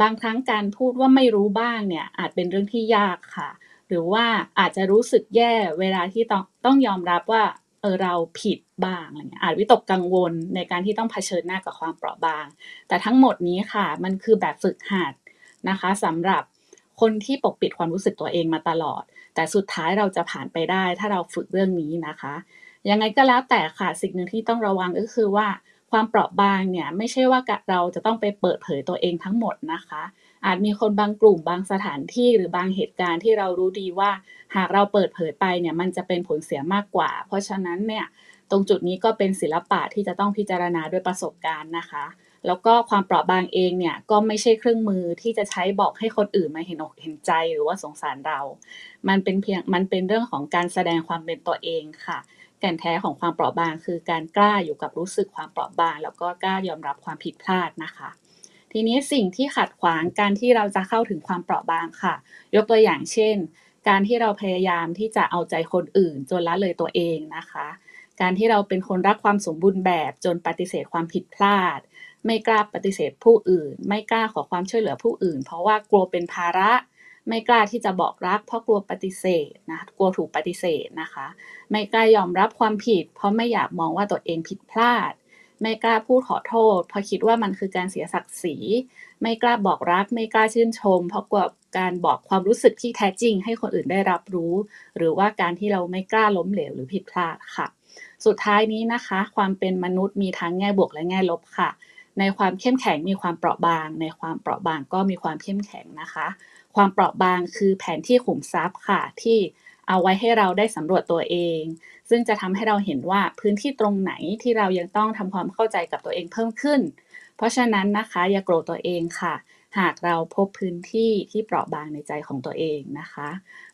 บางครั้งการพูดว่าไม่รู้บ้างเนี่ยอาจเป็นเรื่องที่ยากค่ะ หรือว่าอาจจะรู้สึกแย่เวลาที่ต้องต้องยอมรับว่าเออเราผิดบ้างอะไรเงี้ยอาจวิตกกังวลในการที่ต้องเผชิญหน้ากับความเปราะบาง แต่ทั้งหมดนี้ค่ะมันคือแบบฝึกหัดนะคะสำหรับคนที่ปกปิดความรู้สึกตัวเองมาตลอด แต่สุดท้ายเราจะผ่านไปได้ ถ้าเราฝึกเรื่องนี้นะคะ ยังไงก็แล้วแต่ค่ะสิ่งหนึ่งที่ต้องระวังก็คือว่าความเปราะบางเนี่ยไม่ใช่ว่าเราจะต้องไปเปิดเผยตัวเองทั้งหมดนะคะ อาจมีคนบางกลุ่มบางสถานที่หรือบางเหตุการณ์ที่เรารู้ดีว่า หากเราเปิดเผยไปเนี่ยมันจะเป็นผลเสียมากกว่า เพราะฉะนั้นเนี่ยตรงจุดนี้ก็เป็นศิลปะที่จะต้องพิจารณาด้วยประสบการณ์นะคะ แล้วก็ความเปราะบางเองเนี่ยก็ไม่ใช่เครื่องมือที่จะใช้บอกให้คนอื่นมาเห็นอกเห็นใจหรือว่าสงสารเรา มันเป็นเพียงมันเป็นเรื่องของการแสดงความเป็นตัวเองค่ะแก่นแท้ของความเปราะบาง คือการกล้าอยู่กับรู้สึกความเปราะบาง แล้วก็กล้ายอมรับความผิดพลาดนะคะ ทีนี้สิ่งที่ขัดขวางการที่เราจะเข้าถึงความเปราะบางค่ะ ยกตัวอย่างเช่น การที่เราพยายามที่จะเอาใจคนอื่น จนละเลยตัวเองนะคะ การที่เราเป็นคนรักความสมบูรณ์แบบจนปฏิเสธความผิดพลาด ไม่กล้าปฏิเสธผู้อื่น ไม่กล้าขอความช่วยเหลือผู้อื่น เพราะว่ากลัวเป็นภาระ ไม่กล้าที่จะบอกรัก เพราะกลัวปฏิเสธนะกลัวถูกปฏิเสธนะคะ ไม่กล้ายอมรับความผิด เพราะไม่อยากมองว่าตัวเองผิดพลาด ไม่กล้าพูดขอโทษ เพราะคิดว่ามันคือการเสียศักดิ์ศรี ไม่กล้าบอกรัก ไม่กล้าชื่นชม เพราะกลัวการบอกความรู้สึกที่แท้จริง ให้คนอื่นได้รับรู้ หรือว่าการที่เราไม่กล้าล้มเหลวหรือผิดพลาดค่ะ สุดท้ายนี้นะคะ ความเป็นมนุษย์มีทั้งแง่บวกและแง่ลบค่ะ ในความเข้มแข็งมีความเปราะบาง ในความเปราะบางก็มีความเข้มแข็งนะคะ ความเปราะบางคือแผนที่ขุมทรัพย์ค่ะที่เอาไว้ให้เราได้สำรวจตัวเอง ซึ่งจะทำให้เราเห็นว่าพื้นที่ตรงไหนที่เรายังต้องทำความเข้าใจกับตัวเองเพิ่มขึ้น เพราะฉะนั้นนะคะอย่าโกรธตัวเองค่ะ หากเราพบพื้นที่ที่เปราะบางในใจของตัวเองนะคะ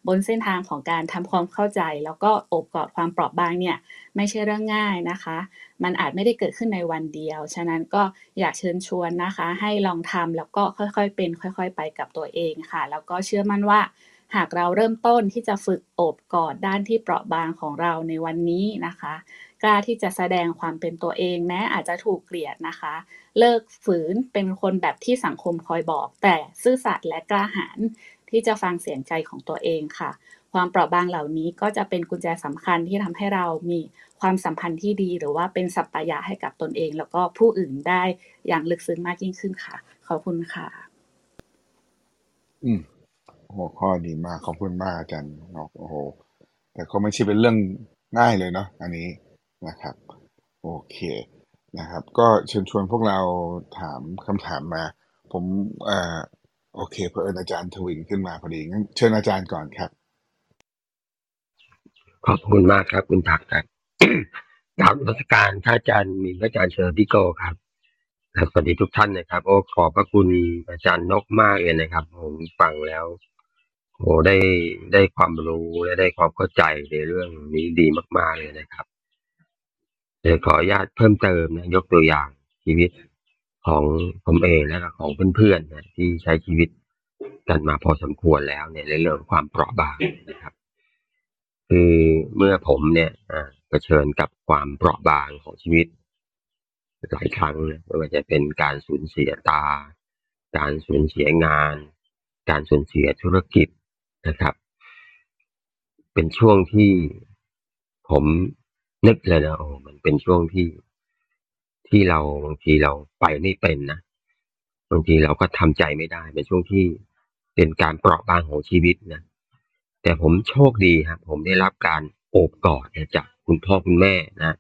บนเส้นทางของการทำความเข้าใจ แล้วก็อบกอดความเปราะบางเนี่ยไม่ใช่เรื่องง่ายนะคะ มันอาจไม่ได้เกิดขึ้นในวันเดียว ฉะนั้นก็อยากเชิญชวนนะคะ ให้ลองทำแล้วก็ค่อยๆเป็น ค่อย ๆ ไปกับตัวเองค่ะ แล้วก็เชื่อมั่นว่า หากเราเริ่มต้นที่จะฝึกโอบกอดด้านที่เปราะบางของเราในวันนี้นะคะ กล้าที่จะแสดงความเป็นตัวเองแม้อาจจะถูกเกลียดนะคะ เลิกฝืนเป็นคนแบบที่สังคมคอยบอก แต่ซื่อสัตย์และกล้าหาญที่จะฟังเสียงใจของตัวเองค่ะ ความเปราะบางเหล่านี้ก็จะเป็นกุญแจสำคัญที่ทำให้เรามีความสัมพันธ์ที่ดี หรือว่าเป็นสัปปายะให้กับตนเอง แล้วก็ผู้อื่นได้อย่างลึกซึ้งมากยิ่งขึ้นค่ะ ขอบคุณค่ะ อืมหัวข้อดีมากขอบคุณมากอาจารย์นกโอ้โหแต่ก็ไม่ใช่เป็นเรื่องง่ายเลยเนาะอันนี้นะครับ โอเคนะครับ ก็เชิญชวนพวกเราถามคำถามมา ผมเอ่อโอเคเพื่อนอาจารย์ทวินขึ้นมาพอดีงั้นเชิญอาจารย์ก่อนครับ ขอบคุณมากครับ คุณถักครับ กราบนมัสการท่านอาจารย์มีพระอาจารย์เชอร์พิโกครับและสวัสดีทุกท่านนะครับ โอ้ขอบพระคุณอาจารย์นกมากเลยนะครับ ผมฟังแล้ว โอ้ได้ได้ความรู้และได้ความเข้าใจในเรื่องนี้ดีมาก ๆเลยนะครับเดี๋ยวขออนุญาตเพิ่มเติมนะ ยกตัวอย่างชีวิตของผมเองและของเพื่อนๆนะที่ใช้ชีวิตกันมาพอสมควรแล้วเนี่ยในเรื่องความเปราะบางนะครับ คือเมื่อผมเนี่ยอ่าเผชิญกับความเปราะบางของชีวิตหลายครั้งนะไม่ว่าจะเป็นการสูญเสียตา การสูญเสียงาน การสูญเสียธุรกิจนะครับ เป็นช่วงที่ผมนึกเลยนะโอ้มันเป็นช่วงที่ที่เราบางทีเราไปไม่เป็นนะบางทีเราก็ทำใจไม่ได้เป็นช่วงที่เป็นการเปราะบางของชีวิตนะ แต่ผมโชคดีครับ ผมได้รับการโอบกอดจากคุณพ่อคุณแม่นะ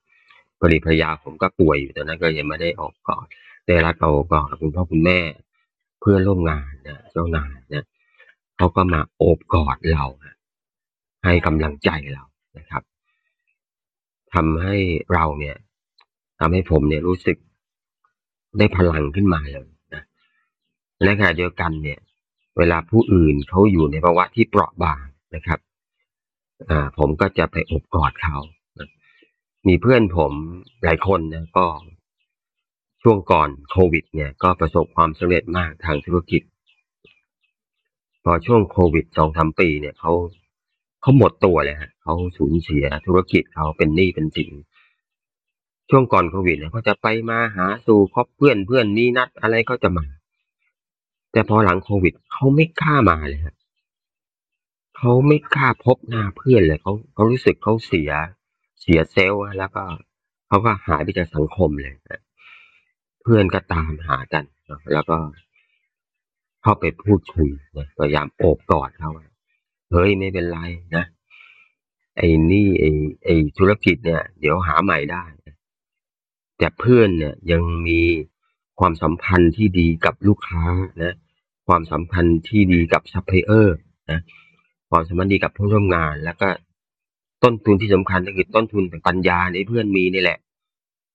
พอดีภรรยาผมก็ป่วยอยู่ตอนนั้นก็ยังไม่ได้ออกกอดได้รับการโอบกอดจากคุณพ่อคุณแม่ เพื่อนร่วมงานนะเจ้านายนะเขาก็มาโอบกอดเราให้กำลังใจเรานะครับทำให้เราเนี่ยทำให้ผมเนี่ยรู้สึกได้พลังขึ้นมาเลยนะและขณะเดียวกันเนี่ย เวลาผู้อื่นเขาอยู่ในภาวะที่เปราะบาง นะครับผมก็จะไปอบกอดเขามีเพื่อนผมหลายคนนะก็ช่วงก่อนโควิด เนี่ย ก็ประสบความสำเร็จมากทางธุรกิจ พอช่วงโควิดสองสามปีเนี่ยเขาเขาหมดตัวเลยฮะเขาสูญเสียธุรกิจเขาเป็นหนี้เป็นสินช่วงก่อนโควิดเนี่ยเขาจะไปมาหาสู่คบเพื่อนเพื่อนมีนัดอะไรก็จะมา แต่พอหลังโควิดเขาไม่กล้ามาเลยฮะ เขาไม่กล้าพบหน้าเพื่อนเลยเขาเขารู้สึกเขาเสีย เสียเซลล์แล้วก็เขาก็หายไปจากสังคมเลยนะเพื่อนก็ตามหากันแล้วก็เข้าไปพูดคุยนะพยายามโอบกอดเขาเฮ้ยไม่เป็นไรนะไอ้นี่ไอ้ไอ้ธุรกิจเนี่ย เดี๋ยวหาใหม่ได้ แต่เพื่อนเนี่ยยังมีความสัมพันธ์ที่ดีกับลูกค้านะ ความสัมพันธ์ที่ดีกับซัพพลายเออร์นะ ความสัมพันธ์ดีกับผู้ร่วมงาน แล้วก็ต้นทุนที่สำคัญก็คือต้นทุนปัญญาที่เพื่อนมีนี่แหละ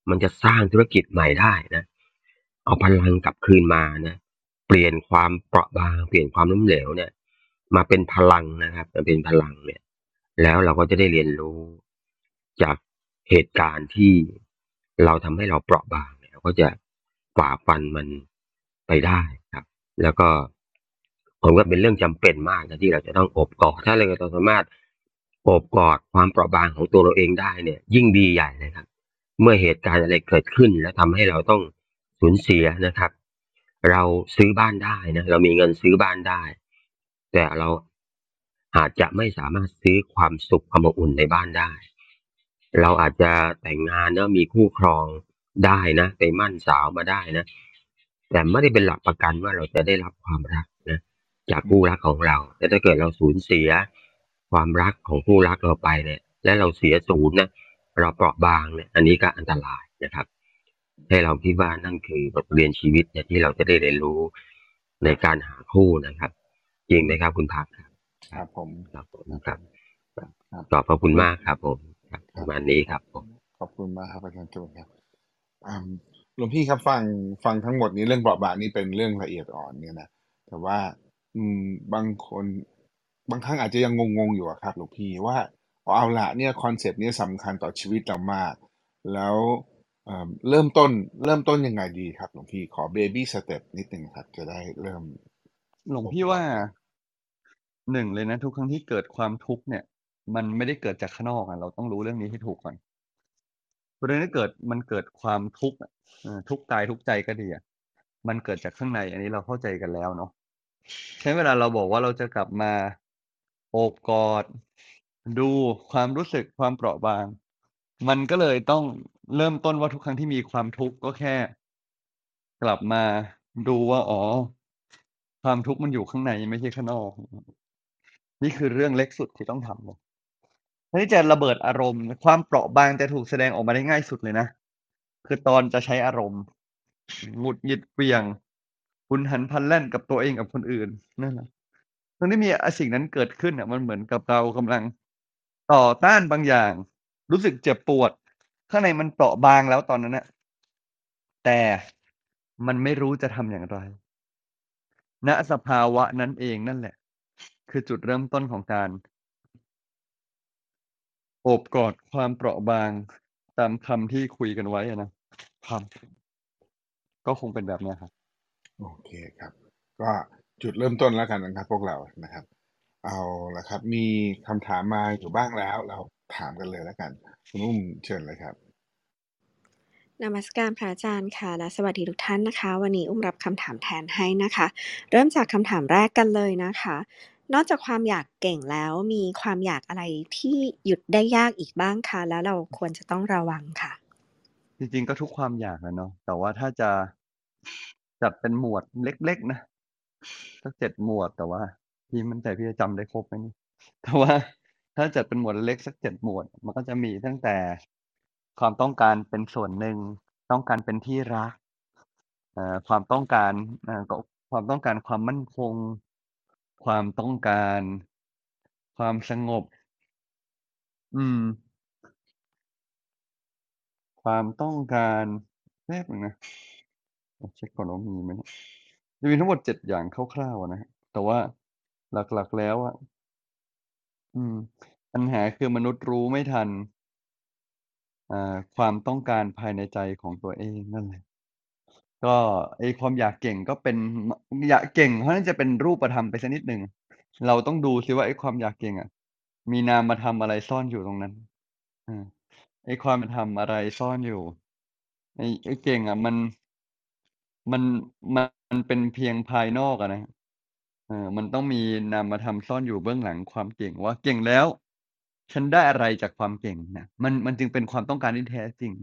มันจะสร้างธุรกิจใหม่ได้นะ เอาพลังกลับคืนมานะ เปลี่ยนความเปราะบาง เปลี่ยนความล้มเหลวเนี่ย มาเป็นพลังนะครับมาเป็นพลังเนี่ย แล้วเราก็จะได้เรียนรู้จากเหตุการณ์ที่เราทำให้เราเปราะบางเนี่ยเราก็จะฝ่าฟันมันไปได้ครับ แล้วก็ ผมว่าเป็นเรื่องจำเป็นมากนะที่เราจะต้องอบกอดถ้าเราจะสามารถอบกอดความเปราะบางของตัวเราเองได้เนี่ย ยิ่งดีใหญ่เลยครับ เมื่อเหตุการณ์อะไรเกิดขึ้น แล้วทำให้เราต้องสูญเสียนะครับ เราซื้อบ้านได้นะเรามีเงินซื้อบ้านได้ แต่เราอาจจะไม่สามารถซื้อความสุขความอบอุ่นในบ้านได้ เราอาจจะแต่งงานนะมีคู่ครองได้นะไปมั่นสาวมาได้นะ แต่ไม่ได้เป็นหลักประกันว่าเราจะได้รับความรัก จากคู่รักของเรา แต่ถ้าเกิดเราสูญเสีย ความรักของคู่รักเราไปเนี่ย และเราเสียศูนย์นะเราเปราะบางเนี่ย อันนี้ก็อันตรายนะครับ ให้เราคิดว่านั่นคือบทเรียนชีวิตเนี่ยที่เราจะได้เรียนรู้ในการหาคู่นะครับ จริงไหมครับคุณพักครับ ครับผมครับผมครับครับขอบพระคุณมากครับผมครับประมาณนี้ครับผมขอบคุณมากครับอาจารย์จูนครับอ่าหลวงพี่ครับฟังฟังทั้งหมดนี้เรื่องเปราะบางนี่เป็นเรื่องละเอียดอ่อนเนี่ยนะแต่ว่า อืม บางคน บางครั้งอาจจะยังงงๆอยู่อะครับหลวงพี่ว่าเอาละเนี่ย concept เนี้ยสำคัญต่อชีวิตเรามาก แล้วเอ่อเริ่มต้นเริ่มต้นยังไงดีครับหลวงพี่ขอ baby step นิดนึงครับ จะได้เริ่มหลวงพี่ว่าหนึ่งเลยนะทุกครั้งที่เกิดความทุกข์เนี่ย มันไม่ได้เกิดจากข้างนอกอะเราต้องรู้เรื่องนี้ให้ถูกก่อนประเด็นที่เกิดมันเกิดความทุกข์อะเออทุกข์กายทุกข์ใจก็ดีอะมันเกิดจากข้างใน อันนี้เราเข้าใจกันแล้วเนาะ ใช้เวลาเราบอกว่าเราจะกลับมาโอบกอด ดูความรู้สึกความเปราะบาง มันก็เลยต้องเริ่มต้นว่าทุกครั้งที่มีความทุกข์ก็แค่ กลับมาดูว่าอ๋อ ความทุกข์มันอยู่ข้างในไม่ใช่ข้างนอก นี่คือเรื่องเล็กสุดที่ต้องทำเลยถ้าที่จะระเบิดอารมณ์ ความเปราะบางจะถูกแสดงออกมาได้ง่ายสุดเลยนะ คือตอนจะใช้อารมณ์หงุดหงิดเปลี่ยง หุนหันพันแล่นกับตัวเองกับคนอื่นนั่นแหละตอนที่มีสิ่งนั้นเกิดขึ้นอะมันเหมือนกับเรากำลังต่อต้านบางอย่าง รู้สึกเจ็บปวด ข้างในมันเปราะบางแล้วตอนนั้นน่ะแต่มันไม่รู้จะทำอย่างไร ณสภาวะนั้นเองนั่นแหละ คือจุดเริ่มต้นของการโอบกอดความเปราะบางตามคำที่คุยกันไว้อะนะครับ ก็คงเป็นแบบนี้ครับ โอเคครับ ก็จุดเริ่มต้นแล้วกันนะครับ พวกเรานะครับ เอาละครับ มีคำถามมาอยู่บ้างแล้ว เราถามกันเลยแล้วกัน คุณอุ้มเชิญเลยครับนมัสการพระอาจารย์ค่ะและสวัสดีทุกท่านนะคะ วันนี้อุ้มรับคำถามแทนให้นะคะ เริ่มจากคำถามแรกกันเลยนะคะ นอกจากความอยากเก่งแล้วมีความอยากอะไรที่หยุดได้ยากอีกบ้างคะแล้วเราควรจะต้องระวังค่ะ จริงๆก็ทุกความอยากแหละเนาะแต่ว่าถ้าจะ จัดเป็นหมวดเล็กๆนะสักเจ็ดหมวดแต่ว่า พี่มั่นใจพี่จะจำได้ครบไหมนี่แต่ว่าถ้าจัดเป็นหมวดเล็กสักเจ็ดหมวด มันก็จะมีตั้งแต่ความต้องการเป็นส่วนหนึ่ง ต้องการเป็นที่รักเอ่อความต้องการก็ความต้องการความมั่นคง ความต้องการ ความสงบ อืม ความต้องการแป๊บหนึ่งนะ เอาเช็คก่อนว่ามีไหมเนี่ยจะมีทั้งหมดเจ็ดอย่างคร่าวๆอะนะฮะแต่ว่าหลัก ๆ แล้วอะอืม ปัญหาคือมนุษย์รู้ไม่ทัน อ่า ความต้องการภายในใจของตัวเองนั่นแหละ ก็ไอ้ความอยากเก่งก็เป็น ม อยากเก่งเพราะน่าจะเป็นรูปธรรมไปสักนิดหนึ่ง เราต้องดูซิว่า ไอ้ความอยากเก่งอะ มีนามธรรมอะไรซ่อนอยู่ตรงนั้น อา ไอ้ความธรรมอะไรซ่อนอยู่ ไอ้ ไอ้เก่งอะมัน มัน มันเป็นเพียงภายนอกอะนะ เออ มันต้องมีนามธรรมซ่อนอยู่เบื้องหลังความเก่งว่าเก่งแล้ว ฉันได้อะไรจากความเก่งนะ มัน มันจึงเป็นความต้องการที่แท้จริง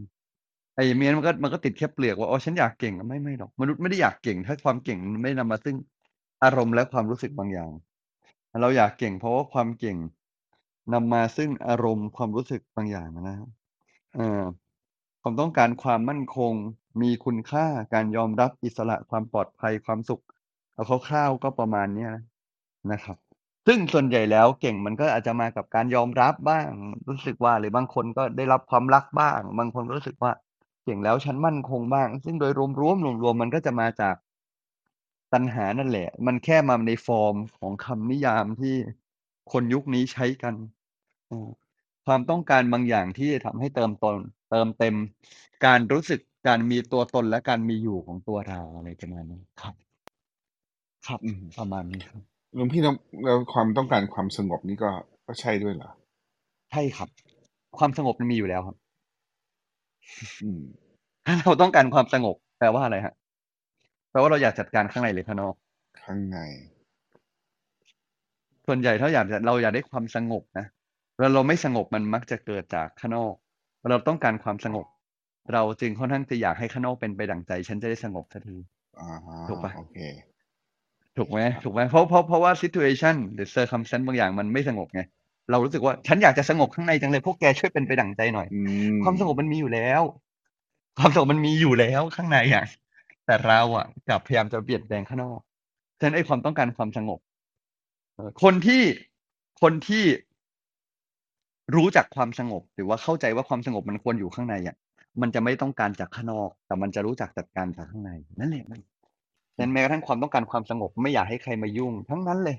ไอ้ไม่งั้นมันก็ มันก็ติดแค่เปลือกว่า อ๋อ ฉันอยากเก่ง ไม่ ไม่หรอก มนุษย์ไม่ได้อยากเก่ง ถ้าความเก่งมันไม่นำมาซึ่งอารมณ์และความรู้สึกบางอย่าง เราอยากเก่ง เพราะว่าความเก่งนำมาซึ่งอารมณ์ความรู้สึกบางอย่างนะครับ เออ ความต้องการความมั่นคง มีคุณค่า การยอมรับอิสระ ความปลอดภัย ความสุข เอาคร่าวๆก็ประมาณเนี้ยนะครับ ซึ่งส่วนใหญ่แล้วเก่งมันก็อาจจะมากับการยอมรับบ้าง รู้สึกว่าหรือบางคนก็ได้รับความรักบ้าง บางคนก็รู้สึกว่าเก่งแล้วฉันมั่นคงบ้าง ซึ่งโดยรวมๆรวมๆมันก็จะมาจากตัณหานั่นแหละ มันแค่มาในฟอร์มของคำนิยามที่คนยุคนี้ใช้กัน ความต้องการบางอย่างที่จะทำให้เติมตน ติมเต็ม การรู้สึกการมีตัวตนและการมีอยู่ของตัวเราอะไรประมาณนี้ครับ ครับอืมประมาณนี้ครับหลวงพี่แล้วแล้วความต้องการความสงบนี่ก็ก็ใช่ด้วยเหรอใช่ครับ ความสงบมันมีอยู่แล้วครับอืมถ้าเราต้องการความสงบแปลว่าอะไรครับแปลว่าเราอยากจัดการข้างในหรือข้างนอก ข้างใน ส่วนใหญ่ถ้าอยากจะเราอยากได้ความสงบนะเวลาเราไม่สงบมันมักจะเกิดจากข้างนอก เราต้องการความสงบ เราจึงค่อนข้างจะอยากให้ข้างนอกเป็นไปดั่งใจ ฉันจะได้สงบสักทีอ่าฮะถูกปะโอเคถูกไหมครับถูกไหมเพราะเพราะเพราะว่า situation หรือ circumstance บางอย่างมันไม่สงบไงเรารู้สึกว่าฉันอยากจะสงบข้างในจังเลยพวกแกช่วยเป็นไปดั่งใจหน่อยอืมความสงบมันมีอยู่แล้ว ความสงบมันมีอยู่แล้วข้างในอะแต่เราอะกลับพยายามจะเปลี่ยนแปลงข้างนอกฉะนั้นไอ้ความต้องการความสงบเอ่อคนที่คนที่ รู้จักความสงบ หรือว่าเข้าใจว่าความสงบมันควรอยู่ข้างในอะมันจะไม่ต้องการจากข้างนอก แต่มันจะรู้จักจัดการจากข้างใน นั่นแหละ มันฉะนั้นแม้กระทั่งความต้องการความสงบ ไม่อยากให้ใครมายุ่งทั้งนั้นเลย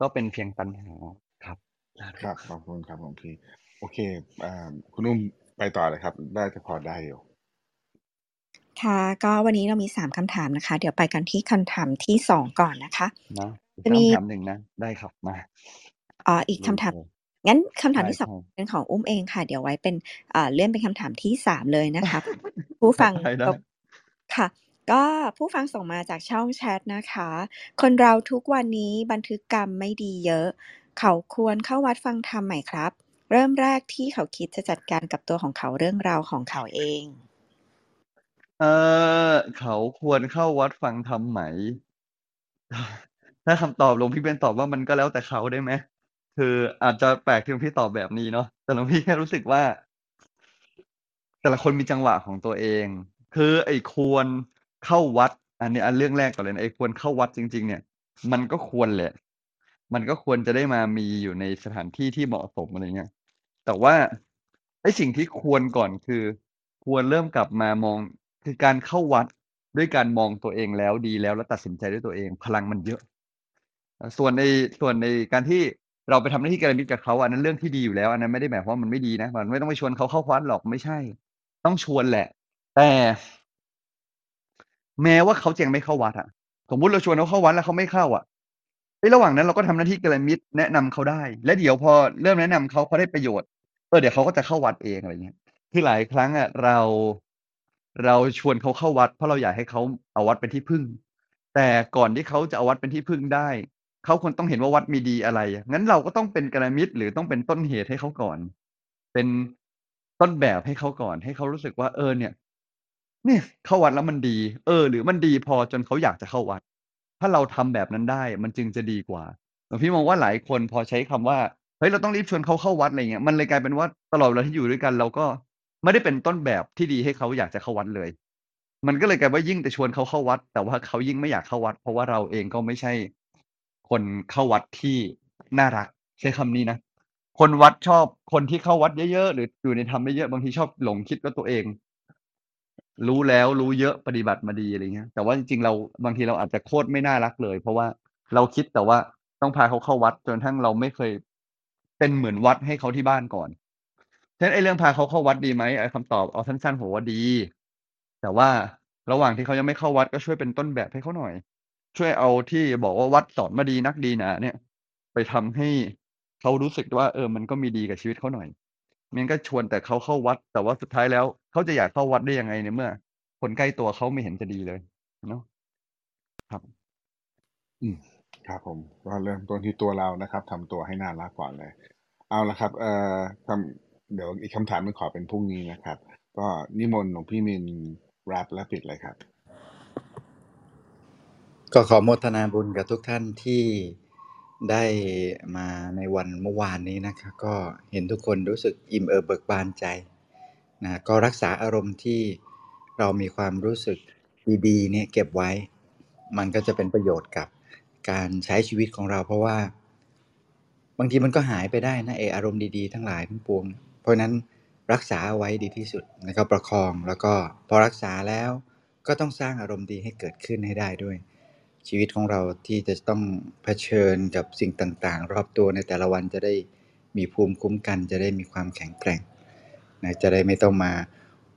ก็เป็นเพียงปัญหาครับครับขอบคุณครับหลวงพี่ โอเค อ่า คุณนุ่มไปต่อเลยครับได้จะพอได้อยู่ ค่ะ ก็วันนี้เรามีสามคำถามนะคะ เดี๋ยวไปกันที่คำถามที่สองก่อนนะคะนะอีกจะมีคำถามหนึ่งนะ ได้ครับ มาอ๋ออีกคำถาม เลย งั้นคำถามใช่ที่สองใช่เป็นของอุ้มเองค่ะ เดี๋ยวไว้เป็นเอ่อเลื่อนเป็นคำถามที่สามเลยนะคะ ผู้ฟังได้ได้ค่ะ ก็ผู้ฟังส่งมาจากช่องแชทนะคะ คนเราทุกวันนี้บันทึกกรรมไม่ดีเยอะ เขาควรเข้าวัดฟังธรรมไหมครับ เริ่มแรกที่เขาคิดจะจัดการกับตัวของเขาเรื่องราวของเขาเอง เออเขาควรเข้าวัดฟังธรรมไหมถ้าคำตอบหลวงพี่เบนตอบว่ามันก็แล้วแต่เขาได้ไหม คืออาจจะแปลกที่หลวงพี่ตอบแบบนี้เนาะแต่หลวงพี่แค่รู้สึกว่า แต่ละคนมีจังหวะของตัวเอง คือไอ้ควรเข้าวัด อันนี้อันเรื่องแรกก่อนเลยนะไอ้ควรเข้าวัดจริง ๆ เนี่ย มันก็ควรแหละ มันก็ควรจะได้มามีอยู่ในสถานที่ที่เหมาะสมอะไรเงี้ยแต่ว่าไอ้สิ่งที่ควรก่อนคือ ควรเริ่มกลับมามองคือการเข้าวัดด้วยการมองตัวเองแล้วดีแล้วแล้วตัดสินใจด้วยตัวเอง พลังมันเยอะ ส่วนในส่วนในการที่ เราไปทำหน้าที่การมิตรกับเขาอันนั้นเรื่องที่ดีอยู่แล้ว อันนั้นไม่ได้หมายความว่ามันไม่ดีนะมันไม่ต้องไปชวนเขาเข้าวัดหรอกไม่ใช่ ต้องชวนแหละ แต่ แม้ว่าเขาจะยังไม่เข้าวัดอะสมมติเราชวนเขาเข้าวัดแล้วเขาไม่เข้าอะเฮ้ระหว่างนั้นเราก็ทำหน้าที่กัลยาณมิตรแนะนำเขาได้ และเดี๋ยวพอเริ่มแนะนำเขาเขาได้ประโยชน์เออเดี๋ยวเขาก็จะเข้าวัดเองอะไรเงี้ยคือหลายครั้งอะเราเราชวนเขาเข้าวัด เพราะเราอยากให้เขาเอาวัดเป็นที่พึ่ง แต่ก่อนที่เขาจะเอาวัดเป็นที่พึ่งได้ เขาควรต้องเห็นว่าวัดมีดีอะไร งั้นเราก็ต้องเป็นกัลยามิตรหรือต้องเป็นต้นเหตุให้เขาก่อน เป็นต้นแบบให้เขาก่อน ให้เขารู้สึกว่าเออเนี่ย เนี่ยเข้าวัดแล้วมันดี เออ หรือมันดีพอจนเขาอยากจะเข้าวัด ถ้าเราทำแบบนั้นได้มันจึงจะดีกว่าหลวงพี่มองว่าหลายคนพอใช้คำว่าเฮ้ยเราต้องรีบชวนเขาเข้าวัดอะไรเงี้ยมันเลยกลายเป็นว่าตลอดเวลาที่อยู่ด้วยกัน เราก็ไม่ได้เป็นต้นแบบที่ดีให้เขาอยากจะเข้าวัดเลย มันก็เลยกลายว่ายิ่งจะชวนเขาเข้าวัด แต่ว่าเขายิ่งไม่อยากเข้าวัด เพราะว่าเราเองก็ไม่ใช่ คนเข้าวัดที่น่ารัก ใช้คำนี้นะ คนวัดชอบคนที่เข้าวัดเยอะๆหรืออยู่ในธรรมเยอะๆบางทีชอบหลงคิดว่าตัวเอง รู้แล้วรู้เยอะปฏิบัติมาดีอะไรเงี้ย แต่ว่าจริงๆเราบางทีเราอาจจะโคตรไม่น่ารักเลย เพราะว่าเราคิดแต่ว่าต้องพาเขาเข้าวัดจนทั่งเราไม่เคยเป็นเหมือนวัดให้เขาที่บ้านก่อนฉะนั้นไอ้เรื่องพาเขาเข้าวัดดีไหมไอ้คำตอบเอาสั้นๆผมว่าดี แต่ว่าระหว่างที่เขายังไม่เข้าวัดก็ช่วยเป็นต้นแบบให้เขาหน่อย ช่วยเอาที่บอกว่าวัดสอนมาดีนักดีหนาเนี่ย ไปทำให้เขารู้สึกว่า เออ มันก็มีดีกับชีวิตเขาหน่อยมันก็ชวนแต่เขาเข้าวัด แต่ว่าสุดท้ายแล้วเขาจะอยากเข้าวัดได้ยังไงในเมื่อ คนใกล้ตัวเขาไม่เห็นจะดีเลยเนาะครับ อืมครับผมก็เริ่มต้นที่ตัวเรานะครับทำตัวให้น่ารักก่อนเลย เอาละครับ เอ่อคำเดี๋ยวอีกคำถามหนึ่งขอเป็นพรุ่งนี้นะครับ ก็นิมนต์หลวงพี่มินแรปและปิดเลยครับ ก็ขอโมทนาบุญกับทุกท่านที่ได้มาในวันเมื่อวานนี้นะครับ ก็เห็นทุกคนรู้สึกอิ่มเอิบเบิกบานใจนะก็รักษาอารมณ์ที่เรามีความรู้สึกดีๆเนี่ยเก็บไว้ มันก็จะเป็นประโยชน์กับการใช้ชีวิตของเราเพราะว่า บางทีมันก็หายไปได้นะเอออารมณ์ดีๆทั้งหลายทั้งปวง เพราะนั้นรักษาเอาไว้ดีที่สุดนะครับประคองแล้วก็พอรักษาแล้วก็ต้องสร้างอารมณ์ดีให้เกิดขึ้นให้ได้ด้วย ชีวิตของเราที่จะต้องเผชิญกับสิ่งต่างๆ รอบตัวในแต่ละวันจะได้มีภูมิคุ้มกัน จะได้มีความแข็งแกร่งนะจะได้ไม่ต้องมา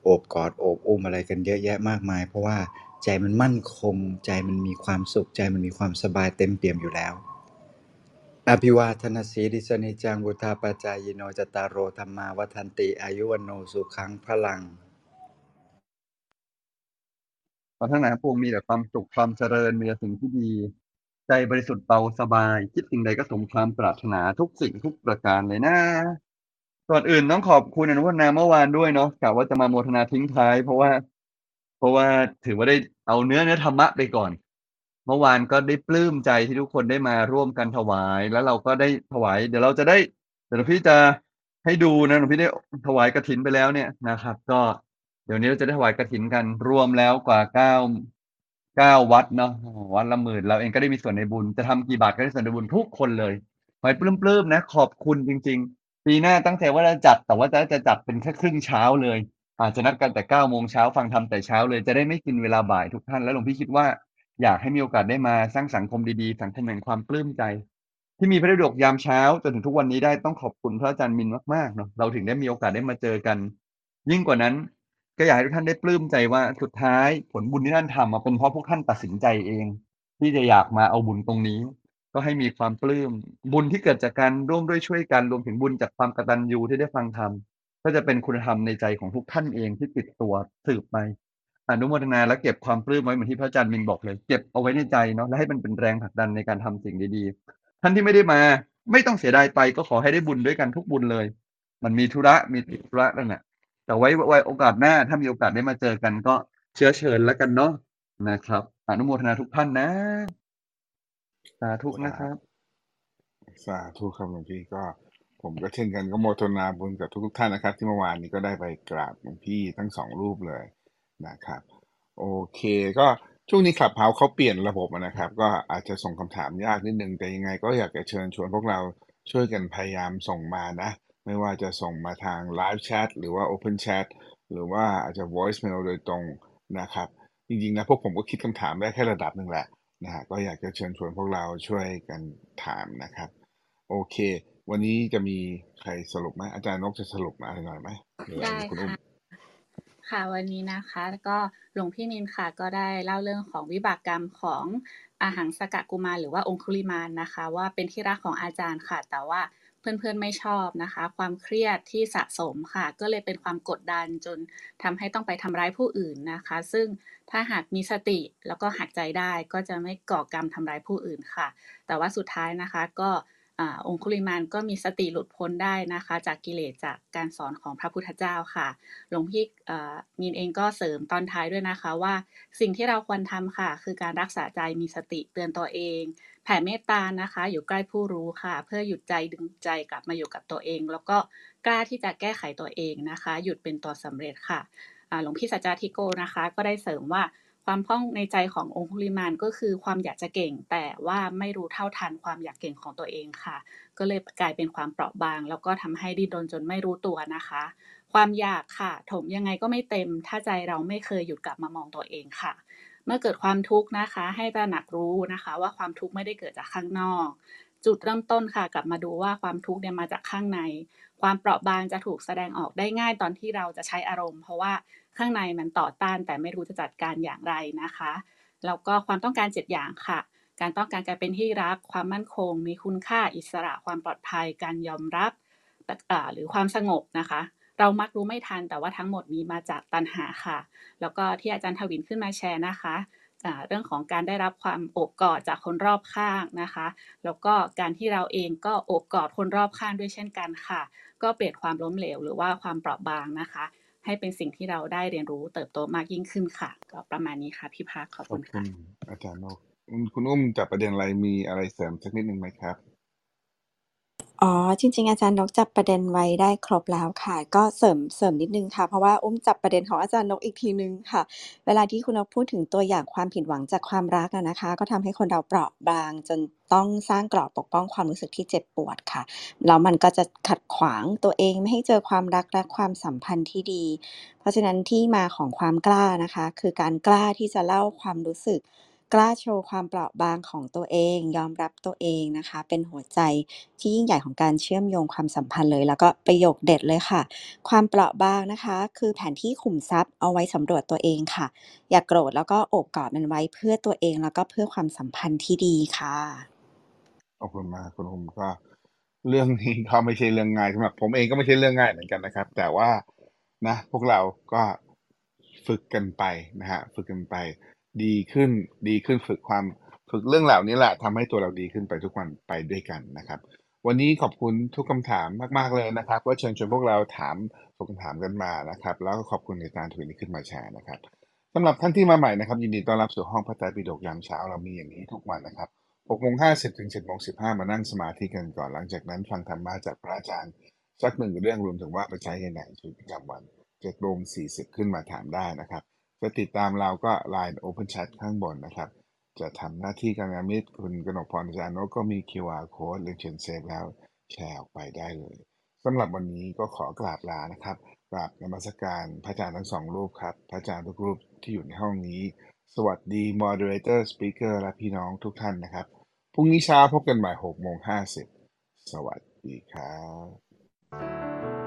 โอบกอดโอบอุ้มอะไรกันเยอะแยะมากมาย เพราะว่าใจมันมั่นคง ใจมันมีความสุข ใจมันมีความสบายเต็มเปี่ยมอยู่แล้วอภิวาทนาสีริสนิจังบุทาปจายโนจตารโรธรรมาวัฒนติ อายุวันโนสุขังพลัง ขอทั้งหลายพวกมีแต่ความสุขความเจริญมีแต่สิ่งที่ดี ใจบริสุทธิ์เบาสบาย คิดสิ่งใดก็สมความปรารถนาทุกสิ่งทุกประการเลยนะก่อนอื่นต้องขอบคุณอนุโมทนาเมื่อวานด้วยเนาะกะว่าจะมาโมทนาทิ้งท้าย เพราะว่า เพราะว่าถือว่าได้เอาเนื้อเนื้อธรรมะไปก่อน เมื่อวานก็ได้ปลื้มใจที่ทุกคนได้มาร่วมกันถวาย แล้วเราก็ได้ถวาย เดี๋ยวเราจะได้เดี๋ยวพี่จะให้ดูนะหลวงพี่ได้ถวายกฐินไปแล้วเนี่ยนะครับ ก็ เดี๋ยวนี้เราจะได้ถวายกฐินกันรวมแล้วกว่าเก้าเก้าวัดเนาะวัดละหมื่นเราเองก็ได้มีส่วนในบุญ จะทำกี่บาทก็ได้ส่วนในบุญทุกคนเลยขอให้ปลื้มๆนะ ขอบคุณจริง ๆ ปีหน้าตั้งใจว่าจะจัด แต่ว่าจะจะจัดเป็นแค่ครึ่งเช้าเลย อาจจะนัดกันแต่เก้าโมงเช้าฟังธรรมแต่เช้าเลยจะได้ไม่กินเวลาบ่ายทุกท่านแล้วหลวงพี่คิดว่าอยากให้มีโอกาสได้มาสร้างสังคมดีๆ สังคมแห่งความปลื้มใจ ที่มีพระดกยามเช้าจนถึงทุกวันนี้ได้ต้องขอบคุณพระอาจารย์มินมากๆเนาะเราถึงได้มีโอกาสได้มาเจอกัน ยิ่งกว่านั้น ก็อยากให้ทุกท่านได้ปลื้มใจว่าสุดท้ายผลบุญที่ท่านทำมาเป็นเพราะพวกท่านตัดสินใจเอง ที่จะอยากมาเอาบุญตรงนี้ ก็ให้มีความปลื้มบุญที่เกิดจากการร่วมด้วยช่วยกันรวมถึงบุญจากความกตัญญูที่ได้ฟังธรรมก็จะเป็นคุณธรรมในใจของทุกท่านเองที่ติดตัวสืบไปอนุโมทนาและเก็บความปลื้มไว้เหมือนที่พระอาจารย์มินบอกเลย เก็บเอาไว้ในใจเนาะและให้มันเป็นแรงผลักดันในการทำสิ่งดีๆ ท่านที่ไม่ได้มา ไม่ต้องเสียดายไปก็ขอให้ได้บุญด้วยกันทุกบุญเลย มันมีธุระมีติดธุระนั่นแหละ แต่ไว้ไว้โอกาสหน้าถ้ามีโอกาสได้มาเจอกันก็เชื้อเชิญแล้วกันเนาะนะครับอนุโมทนาทุกท่านนะ สาธุนะครับ สาธุครับหลวงพี่ก็ ผมก็เช่นกันก็โมทนาบุญกับทุกๆท่านนะครับ ที่เมื่อวานนี้ก็ได้ไปกราบหลวงพี่ทั้งสองรูปเลยนะครับ โอเค ก็ช่วงนี้คลับเฮาเขาเปลี่ยนระบบนะครับ ก็อาจจะส่งคำถามยากนิดนึงแต่ยังไง ก็อยากจะเชิญชวนพวกเราช่วยกันพยายามส่งมานะ ไม่ว่าจะส่งมาทางไลฟ์แชทหรือว่า Open Chat หรือว่าอาจจะ Voice Mail โดยตรงนะครับ จริงๆนะพวกผมก็คิดคำถามได้แค่ระดับหนึ่งแหละนะฮะก็อยากจะเชิญชวนพวกเราช่วยกันถามนะครับ โอเค วันนี้จะมีใครสรุปไหมอาจารย์นกจะสรุปมาอะไรหน่อยไหมหรือได้คุณอุ้มค่ะค่ะวันนี้นะคะก็หลวงพี่นินค่ะก็ได้เล่าเรื่องของวิบากกรรมของอาหังสกะกุมารหรือว่าองคุลิมานนะคะ ว่าเป็นที่รักของอาจารย์ค่ะ แต่ว่า เพื่อนๆไม่ชอบนะคะ ความเครียดที่สะสมค่ะ ก็เลยเป็นความกดดันจนทำให้ต้องไปทำร้ายผู้อื่นนะคะ ซึ่งถ้าหากมีสติแล้วก็หักใจได้ก็จะไม่ก่อกรรมทำร้ายผู้อื่นค่ะ แต่ว่าสุดท้ายนะคะก็องคุลิมานก็มีสติหลุดพ้นได้นะคะ จากกิเลสจากการสอนของพระพุทธเจ้าค่ะ หลวงพี่มีนเองก็เสริมตอนท้ายด้วยนะคะว่าสิ่งที่เราควรทำค่ะ คือการรักษาใจมีสติเตือนตัวเอง แผ่เมตตานะคะ อยู่ใกล้ผู้รู้ค่ะ เพื่อหยุดใจดึงใจกลับมาอยู่กับตัวเอง แล้วก็กล้าที่จะแก้ไขตัวเองนะคะ หยุดเป็นตัวสำเร็จค่ะหลวงพี่สัจจาธิโกนะคะ ก็ได้เสริมว่าความพ้องในใจขององคุลิมานก็คือความอยากจะเก่ง แต่ว่าไม่รู้เท่าทันความอยากเก่งของตัวเองค่ะ ก็เลยกลายเป็นความเปราะบาง แล้วก็ทำให้ดิ้นรนจนไม่รู้ตัวนะคะ ความอยากค่ะ ถมยังไงก็ไม่เต็ม ถ้าใจเราไม่เคยหยุดกลับมามองตัวเองค่ะ เมื่อเกิดความทุกข์นะคะ ให้ตระหนักรู้นะคะ ว่าความทุกข์ไม่ได้เกิดจากข้างนอก จุดเริ่มต้นค่ะ กลับมาดูว่าความทุกข์เนี่ยมาจากข้างใน ความเปราะบางจะถูกแสดงออกได้ง่ายตอนที่เราจะใช้อารมณ์ เพราะว่าข้างในมันต่อต้านแต่ไม่รู้จะจัดการอย่างไรนะคะแล้วก็ความต้องการเจ็ดอย่างค่ะ การต้องการการเป็นที่รัก ความมั่นคง มีคุณค่าอิสระ ความปลอดภัย การยอมรับหรือความสงบนะคะ เรามักรู้ไม่ทันแต่ว่าทั้งหมดนี้มาจากตัณหาค่ะ แล้วก็ที่อาจารย์ทวินขึ้นมาแชร์นะคะเรื่องของการได้รับความโอบกอดจากคนรอบข้างนะคะ แล้วก็การที่เราเองก็โอบกอดคนรอบข้างด้วยเช่นกันค่ะ ก็เปลี่ยนความล้มเหลวหรือว่าความเปราะบางนะคะ ให้เป็นสิ่งที่เราได้เรียนรู้เติบโตมากยิ่งขึ้นค่ะ ก็ประมาณนี้ค่ะพี่ภาคขอบคุณค่ะอาจารย์นกคุณอุ้มจับประเด็นอะไรมีอะไรเสริมสักนิดหนึ่งไหมครับ อ๋อ จริง ๆ อาจารย์นกจับประเด็นไว้ได้ครบแล้วค่ะ ก็เสริม เสริมนิดนึงค่ะ เพราะว่าอุ้มจับประเด็นของอาจารย์นกอีกทีนึงค่ะ เวลาที่คุณนกพูดถึงตัวอย่างความผิดหวังจากความรักนะคะ ก็ทำให้คนเราเปราะบาง จนต้องสร้างกรอบปกป้องความรู้สึกที่เจ็บปวดค่ะ แล้วมันก็จะขัดขวางตัวเองไม่ให้เจอความรัก และความสัมพันธ์ที่ดี เพราะฉะนั้นที่มาของความกล้านะคะ คือการกล้าที่จะเล่าความรู้สึก กล้าโชว์ความเปราะบางของตัวเอง ยอมรับตัวเองนะคะ เป็นหัวใจที่ยิ่งใหญ่ของการเชื่อมโยงความสัมพันธ์เลย แล้วก็ประโยคเด็ดเลยค่ะ ความเปราะบางนะคะ คือแผนที่ขุมทรัพย์เอาไว้สำรวจตัวเองค่ะ อย่ากโกรธแล้วก็โอบกอดมันไว้เพื่อตัวเอง แล้วก็เพื่อความสัมพันธ์ที่ดีค่ะ ขอบคุณมากคุณอุมก็ เรื่องนี้ก็ไม่ใช่เรื่องง่ายสำหรับผมเองก็ไม่ใช่เรื่องง่ายเหมือนกันนะครับ แต่ว่านะ พวกเราก็ฝึกกันไปนะฮะ ฝึกกันไป ดีขึ้น ดีขึ้นฝึกความฝึกเรื่องเหล่านี้แหละทำให้ตัวเราดีขึ้นไปทุกวันไปด้วยกันนะครับ วันนี้ขอบคุณทุกคำถามมาก ๆ เลยนะครับ ว่าเชิญชวนพวกเราถามส่งคำถามกันมานะครับ แล้วก็ขอบคุณในการถือนี้ขึ้นมาแชร์นะครับสำหรับท่านที่มาใหม่นะครับ ยินดีต้อนรับสู่ห้องพระไตรปิฎกยามเช้าเรามีอย่างนี้ทุกวันนะครับ6โมง50ถึง7โมง15 มานั่งสมาธิกันก่อน หลังจากนั้นฟังธรรมะจากพระอาจารย์สักหนึ่งเรื่องรวมถึงว่าไปใช้ยังไงชีวิตประจำวัน7โมง40 ขึ้นมาถามได้นะครับ จะติดตามเราก็ Line Open Chat ข้างบนนะครับ จะทำหน้าที่การงานมิตรคุณกนกพรจารย์โนก็มี QR code เรียนเชิญเซฟแล้วแชร์ออกไปได้เลยสำหรับวันนี้ก็ขอกราบลานะครับกราบนมัสการพระอาจารย์ทั้งสองรูปครับ พระอาจารย์ทุกรูปที่อยู่ในห้องนี้ สวัสดี Moderator Speaker และพี่น้องทุกท่านนะครับ พรุ่งนี้เช้าพบกันใหม่6โมง50สวัสดีครับ